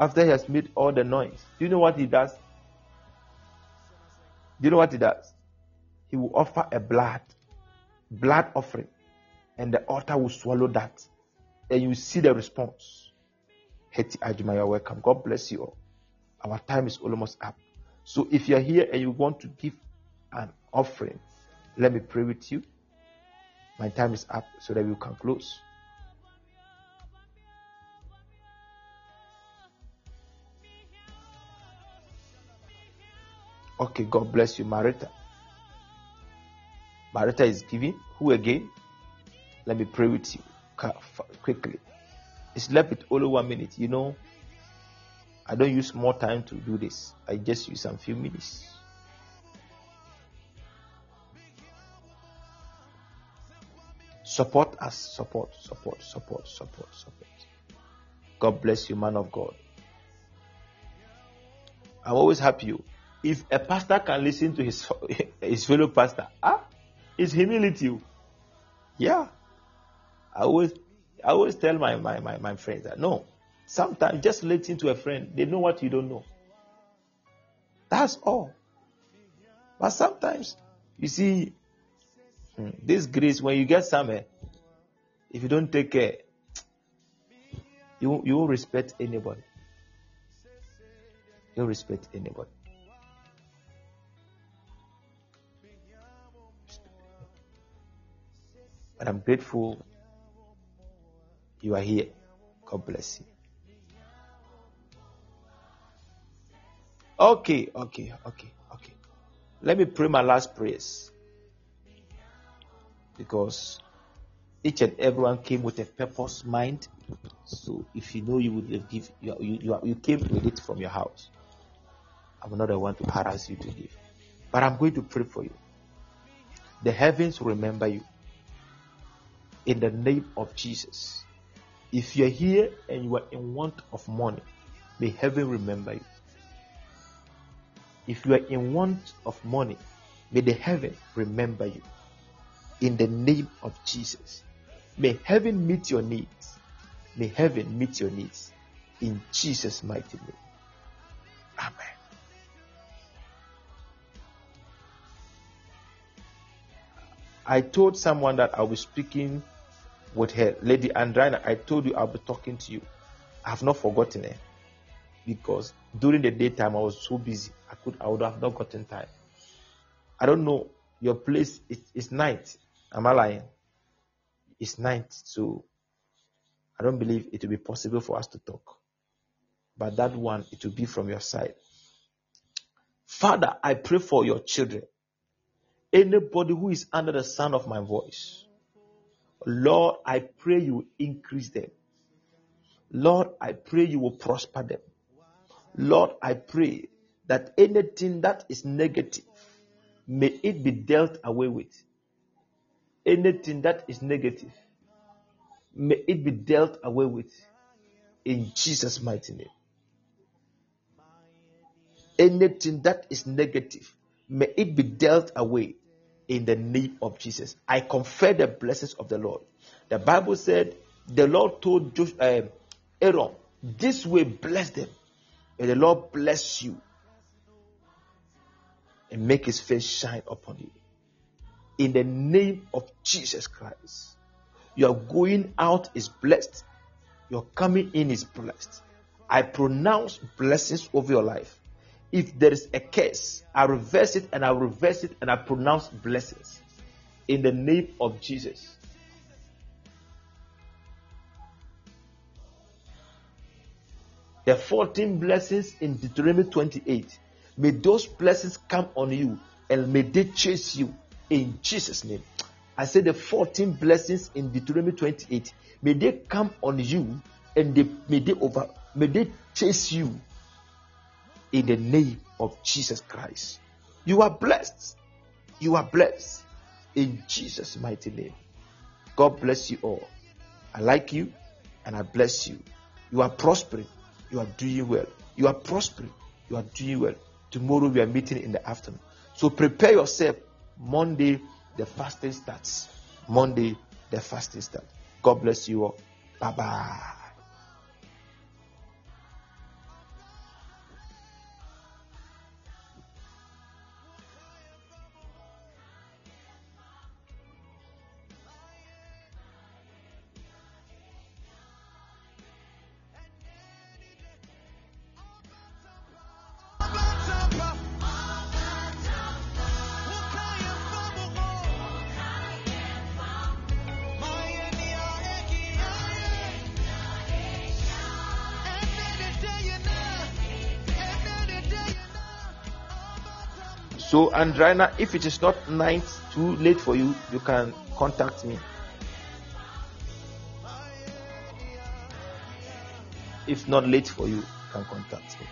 C: after he has made all the noise, do you know what he does? Do you know what he does? He will offer a blood, blood offering, and the altar will swallow that. And you see the response. Hetty Ajuma, you're welcome. God bless you all. Our time is almost up. So if you're here and you want to give an offering, let me pray with you. My time is up so that we can close. Okay, God bless you, Marita. Marita is giving. Who again? Let me pray with you quickly. It's left with only one minute. You know, I don't use more time to do this. I just use some few minutes. Support us. Support, support, support, support, support. God bless you, man of God. I'm always happy. You, if a pastor can listen to his his fellow pastor, ah, it's humility. Yeah. I always I always tell my, my, my, my friends that no, sometimes just listen to a friend, they know what you don't know. That's all. But sometimes you see hmm, this grace when you get somewhere, if you don't take care, you you won't respect anybody. You won't respect anybody. But I'm grateful you are here. God bless you. Okay, okay, okay, okay. Let me pray my last prayers. Because each and everyone came with a purpose mind. So if you know you would give, you, you, you, came with it from your house. I'm not the one to harass you to give. But I'm going to pray for you. The heavens will remember you in the name of Jesus. If you're here and you are in want of money, may heaven remember you. If you are in want of money, may the heaven remember you. In the name of Jesus. May heaven meet your needs. May heaven meet your needs. In Jesus' mighty name. Amen. I told someone that I was speaking with her, Lady Andrana. I told you I'll be talking to you. I have not forgotten her because during the daytime I was so busy. I could I would have not gotten time. I don't know your place. It, it's night. Am I lying? It's night, so I don't believe it will be possible for us to talk. But that one, it will be from your side. Father, I pray for your children. Anybody who is under the sound of my voice, Lord, I pray you increase them. Lord, I pray you will prosper them. Lord, I pray that anything that is negative, may it be dealt away with. Anything that is negative, may it be dealt away with. In Jesus' mighty name. Anything that is negative, may it be dealt away in the name of Jesus. I confer the blessings of the Lord. The Bible said the Lord told Josh, uh, Aaron, This way bless them. and the Lord bless you. and make his face shine upon you. In the name of Jesus Christ. Your going out is blessed. Your coming in is blessed. I pronounce blessings over your life. If there is a curse, I reverse it and I reverse it and I pronounce blessings in the name of Jesus. The 14 blessings in Deuteronomy 28. May those blessings come on you and may they chase you in Jesus' name. I say the 14 blessings in Deuteronomy 28. May they come on you and they, may they over may they chase you in the name of Jesus Christ. You are blessed. You are blessed in Jesus' mighty name. God bless you all. I like you and I bless you. You are prospering. You are doing well. You are prospering. You are doing well. Tomorrow we are meeting in the afternoon. So prepare yourself. Monday, the fasting starts. Monday, the fasting starts. God bless you all. Bye bye. Andrina, if it is not night too late for you, you can contact me. If not late for you, you can contact me.